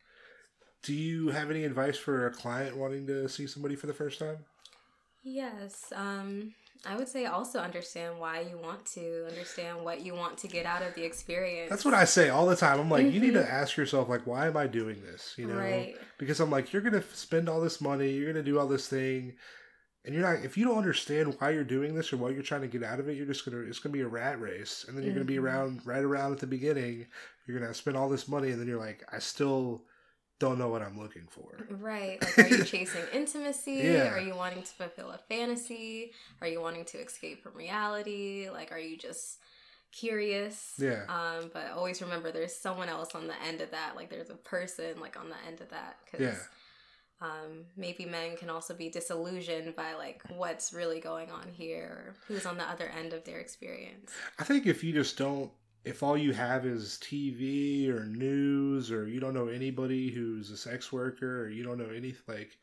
Do you have any advice for a client wanting to see somebody for the first time? Yes. Um, I would say also understand why you want to, understand what you want to get out of the experience. That's what I say all the time. I'm like, you need to ask yourself, like, why am I doing this? You know, Right. because I'm like, you're gonna spend all this money, you're gonna do all this thing, and you're not. If you don't understand why you're doing this or what you're trying to get out of it, you're just gonna. It's gonna be a rat race, and then you're gonna be Mhm. around right around at the beginning. You're gonna spend all this money, and then you're like, I still don't know what I'm looking for. Right. Like, are you chasing intimacy? Yeah. Are you wanting to fulfill a fantasy? Are you wanting to escape from reality? Like, are you just curious? Yeah. Um, but always remember there's someone else on the end of that. Like, there's a person, like, on the end of that. Cause, Yeah. Um, maybe men can also be disillusioned by like what's really going on here, who's on the other end of their experience. I think if you just don't, if all you have is TV or news, or you don't know anybody who's a sex worker, or you don't know any, like,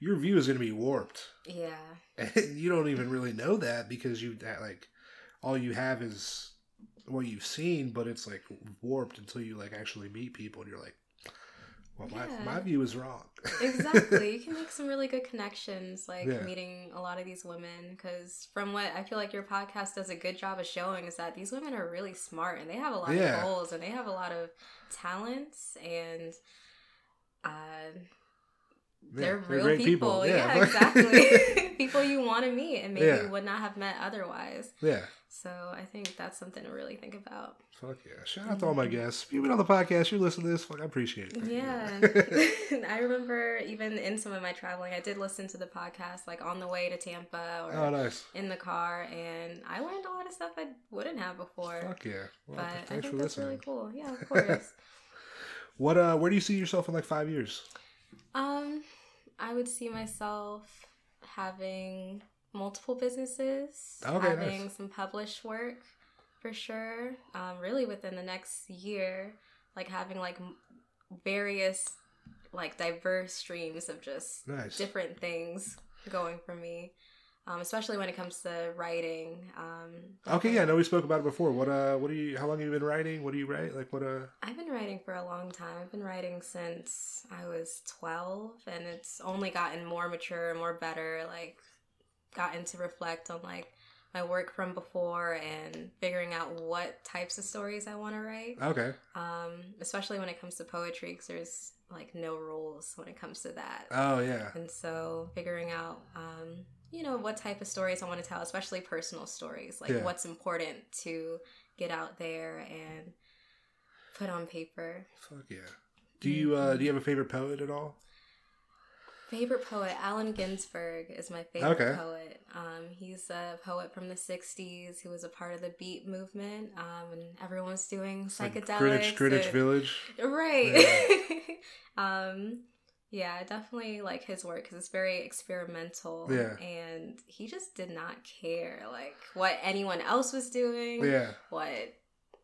your view is going to be warped. Yeah, And you don't even really know that because you, that, like, all you have is what you've seen, but it's, like, warped until you, like, actually meet people and you're like, well, my, Yeah. my view is wrong. exactly. you can make some really good connections, like Yeah. meeting a lot of these women. Because from what I feel like your podcast does a good job of showing is that these women are really smart and they have a lot Yeah. of goals and they have a lot of talents and uh, they're real great people. Yeah, Yeah. exactly. people you want to meet and maybe would not have met otherwise. yeah. So I think that's something to really think about. Fuck yeah. Shout out to all my guests. If you've been on the podcast, you listen to this, fuck, I appreciate it. Yeah. I remember even in some of my traveling, I did listen to the podcast like on the way to Tampa or oh, nice. in the car, and I learned a lot of stuff I wouldn't have before. Fuck yeah. Well, but I thanks think for that's listening. really cool. Yeah, of course. What uh where do you see yourself in like five years? um, I would see myself having multiple businesses, Okay, having nice. some published work for sure. Um, really within the next year, like having like various like diverse streams of just Nice. different things going for me. Um, especially when it comes to writing. Um, Okay, yeah, I know we spoke about it before. What uh what do you how long have you been writing? What do you write? Like what uh I've been writing for a long time. I've been writing since I was 12, and it's only gotten more mature more better. Like, gotten to reflect on like my work from before and figuring out what types of stories I want to write. Okay. Um, especially when it comes to poetry, because there's like no rules when it comes to that. Oh yeah. And so figuring out, um, you know, what type of stories I want to tell, especially personal stories, like Yeah. what's important to get out there and put on paper. Fuck yeah. Do you uh do you have a favorite poet at all? Favorite poet, Allen Ginsberg is my favorite Okay. poet. Um, he's a poet from the 60s who was a part of the beat movement, um, and everyone was doing It's like psychedelics. Greenwich Greenwich and- Village. Right. um, yeah, I definitely like his work because it's very experimental. Yeah. And he just did not care like what anyone else was doing, Yeah. what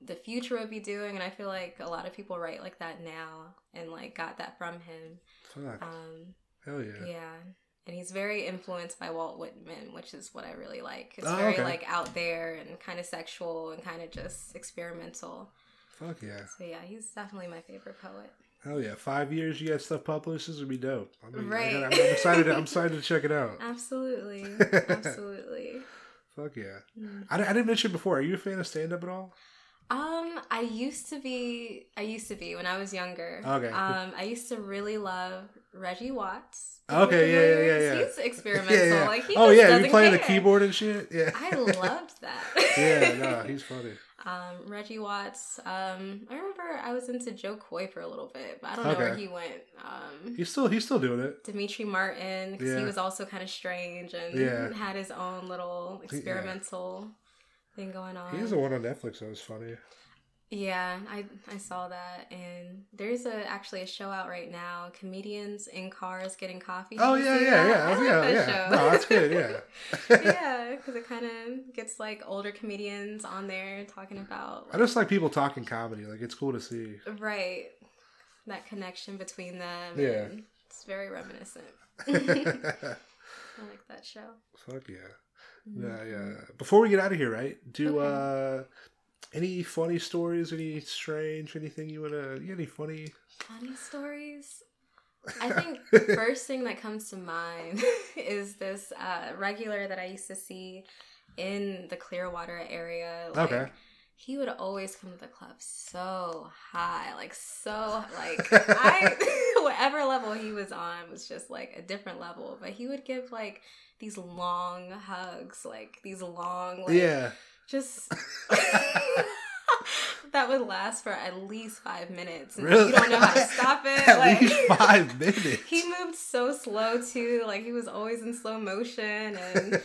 the future would be doing, and I feel like a lot of people write like that now and like got that from him. Fuck. Um, Hell yeah. yeah. and he's very influenced by Walt Whitman, which is what I really like. It's Oh, very okay. like out there and kind of sexual and kind of just experimental. Fuck yeah. So yeah, he's definitely my favorite poet. Hell yeah. Five years you got stuff published. This would be dope. I mean, I Right. I'm, I'm excited. To, I'm excited to check it out. Absolutely, absolutely. Fuck yeah. Mm. I, I didn't mention before. Are you a fan of stand up at all? Um, I used to be. I used to be when I was younger. Okay. Um, I used to really love Reggie Watts. Okay, yeah, yeah, yeah, yeah. He's experimental. Like he oh yeah, you playing the keyboard and shit. Yeah. I loved that. yeah, no, he's funny. Um, Reggie Watts. Um, I remember I was into Jo Koy for a little bit, but I don't know where he went. Um, He's still he's still doing it. Demetri Martin, because Yeah. he was also kind of strange and Yeah. had his own little He- yeah. Thing going on. He has a one on Netflix that was funny. Yeah, I I saw that, and there's a actually a show out right now. Comedians in cars getting coffee. Oh yeah, yeah, that? yeah, I oh, like yeah, that yeah. show. No, that's good. Yeah. yeah, because it kind of gets like older comedians on there talking about I just like people talking comedy. Like it's cool to see. right that connection between them. Yeah. it's very reminiscent. I like that show. Fuck yeah. Mm-hmm. Yeah, yeah. Before we get out of here, right? Do Okay. uh any funny stories, any strange, anything you wanna you any funny Funny stories. I think first thing that comes to mind is this uh, regular that I used to see in the Clearwater area. Like, Okay. He would always come to the club so high, like so like I whatever level he was on was just like a different level. But he would give like these long hugs, like these long like Yeah. just that would last for at least five minutes. And Really? You don't know how to stop it. At like, least five minutes. he moved so slow too. Like he was always in slow motion and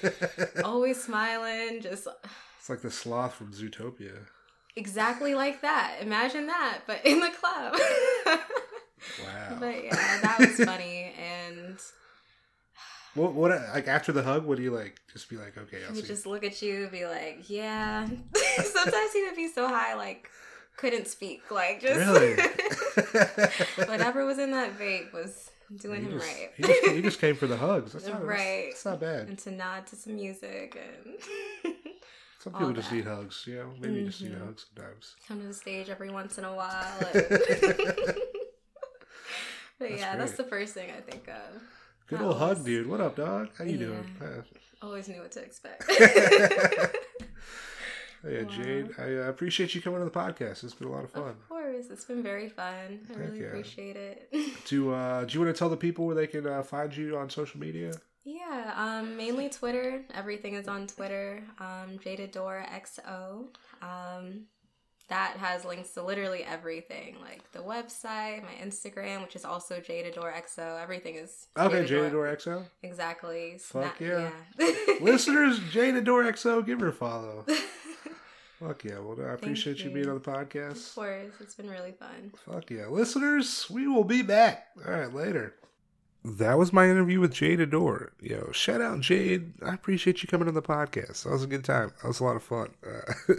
always smiling. Just It's like the sloth from Zootopia. exactly like that. Imagine that, but in the club. Wow. but yeah, that was funny. And What what like after the hug, would you like just be like, okay, I'll would see. just look at you and be like, yeah. Sometimes he would be so high, like, couldn't speak. Like, just. Really? Whatever was in that vape was doing he him just, right. He just, he just came for the hugs. That's not, Right. That's, not bad. and to nod to some music and Some people just that. need hugs. You know, maybe you just need a Mhm. hug sometimes. come to the stage every once in a while. And... but That's yeah, that's the first thing I think of. Good That old hug, dude. What up, dog? How you Yeah. doing? Uh, Always knew what to expect. yeah, Wow. Jade. I uh, appreciate you coming on the podcast. It's been a lot of fun. of course, it's been very fun. I Heck really yeah. appreciate it. Do uh, do you want to tell the people where they can uh, find you on social media? Yeah, um, mainly Twitter. Everything is on Twitter. Um, Jade Adore XO. Um, that has links to literally everything, like the website, my Instagram, which is also Jade Adore XO. Everything is Okay. Jade Adore XO. Exactly. Fuck Snap- yeah. yeah. Listeners, Jade Adore XO, give her a follow. Fuck yeah. Well, I appreciate you. you. being on the podcast. of course, it's been really fun. Fuck yeah. Listeners, we will be back. All right, later. That was my interview with Jade Adore. Yo, shout out Jade. I appreciate you coming on the podcast. That was a good time. That was a lot of fun. Uh,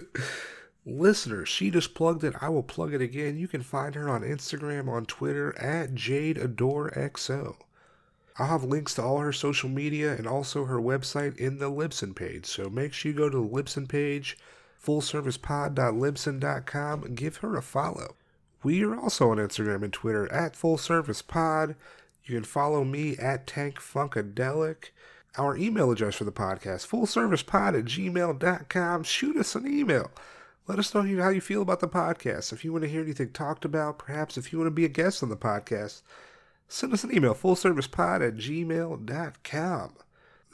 listeners, she just plugged it. I will plug it again. You can find her on Instagram, on Twitter, at Jade Adore XO. I'll have links to all her social media and also her website in the Libsyn page. So make sure you go to the Libsyn page, fullservicepod.libsyn.com, and give her a follow. We are also on Instagram and Twitter at Full Service Pod. You can follow me at Tank Funkadelic. Our email address for the podcast, fullservicepod at gmail.com. Shoot us an email. Let us know how you feel about the podcast. If you want to hear anything talked about, perhaps if you want to be a guest on the podcast, send us an email, fullservicepod at gmail.com.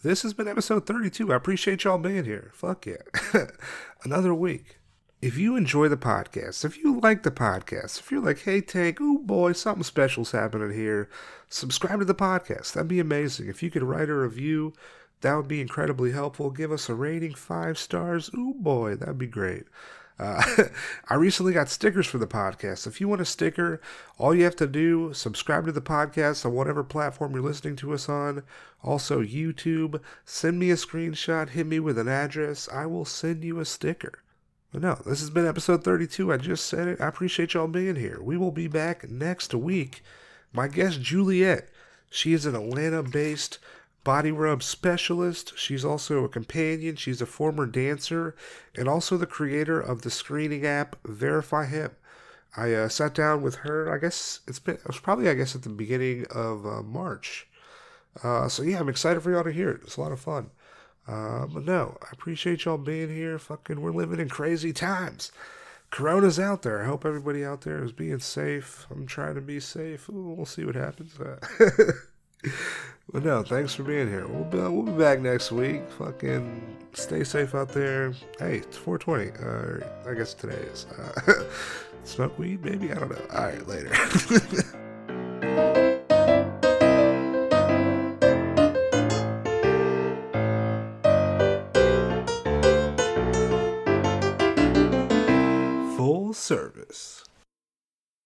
This has been episode 32. I appreciate y'all being here. Fuck yeah. Another week. If you enjoy the podcast, if you like the podcast, if you're like, hey, Tank, ooh boy, something special's happening here, subscribe to the podcast. That'd be amazing. If you could write a review, that would be incredibly helpful. Give us a rating, five stars. Ooh boy, that'd be great. Uh, I recently got stickers for the podcast. If you want a sticker, all you have to do subscribe to the podcast on whatever platform you're listening to us on. Also YouTube. Send me a screenshot. Hit me with an address. I will send you a sticker. But no, this has been episode 32. I just said it. I appreciate y'all being here. We will be back next week. My guest Juliet. She is an Atlanta-based body rub specialist. She's also a companion. She's a former dancer and also the creator of the screening app Verify Him. I uh, sat down with her. I guess it's been it was probably I guess at the beginning of uh, March. Uh, so yeah, I'm excited for y'all to hear it. It's a lot of fun. Uh, but no, I appreciate y'all being here. Fucking, we're living in crazy times. Corona's out there. I hope everybody out there is being safe. I'm trying to be safe. Ooh, we'll see what happens. but no, thanks for being here. We'll be, we'll be back next week. Fucking stay safe out there. Hey, it's 420. Uh, I guess today is. Uh, smoke weed, maybe? I don't know. All right, later. service.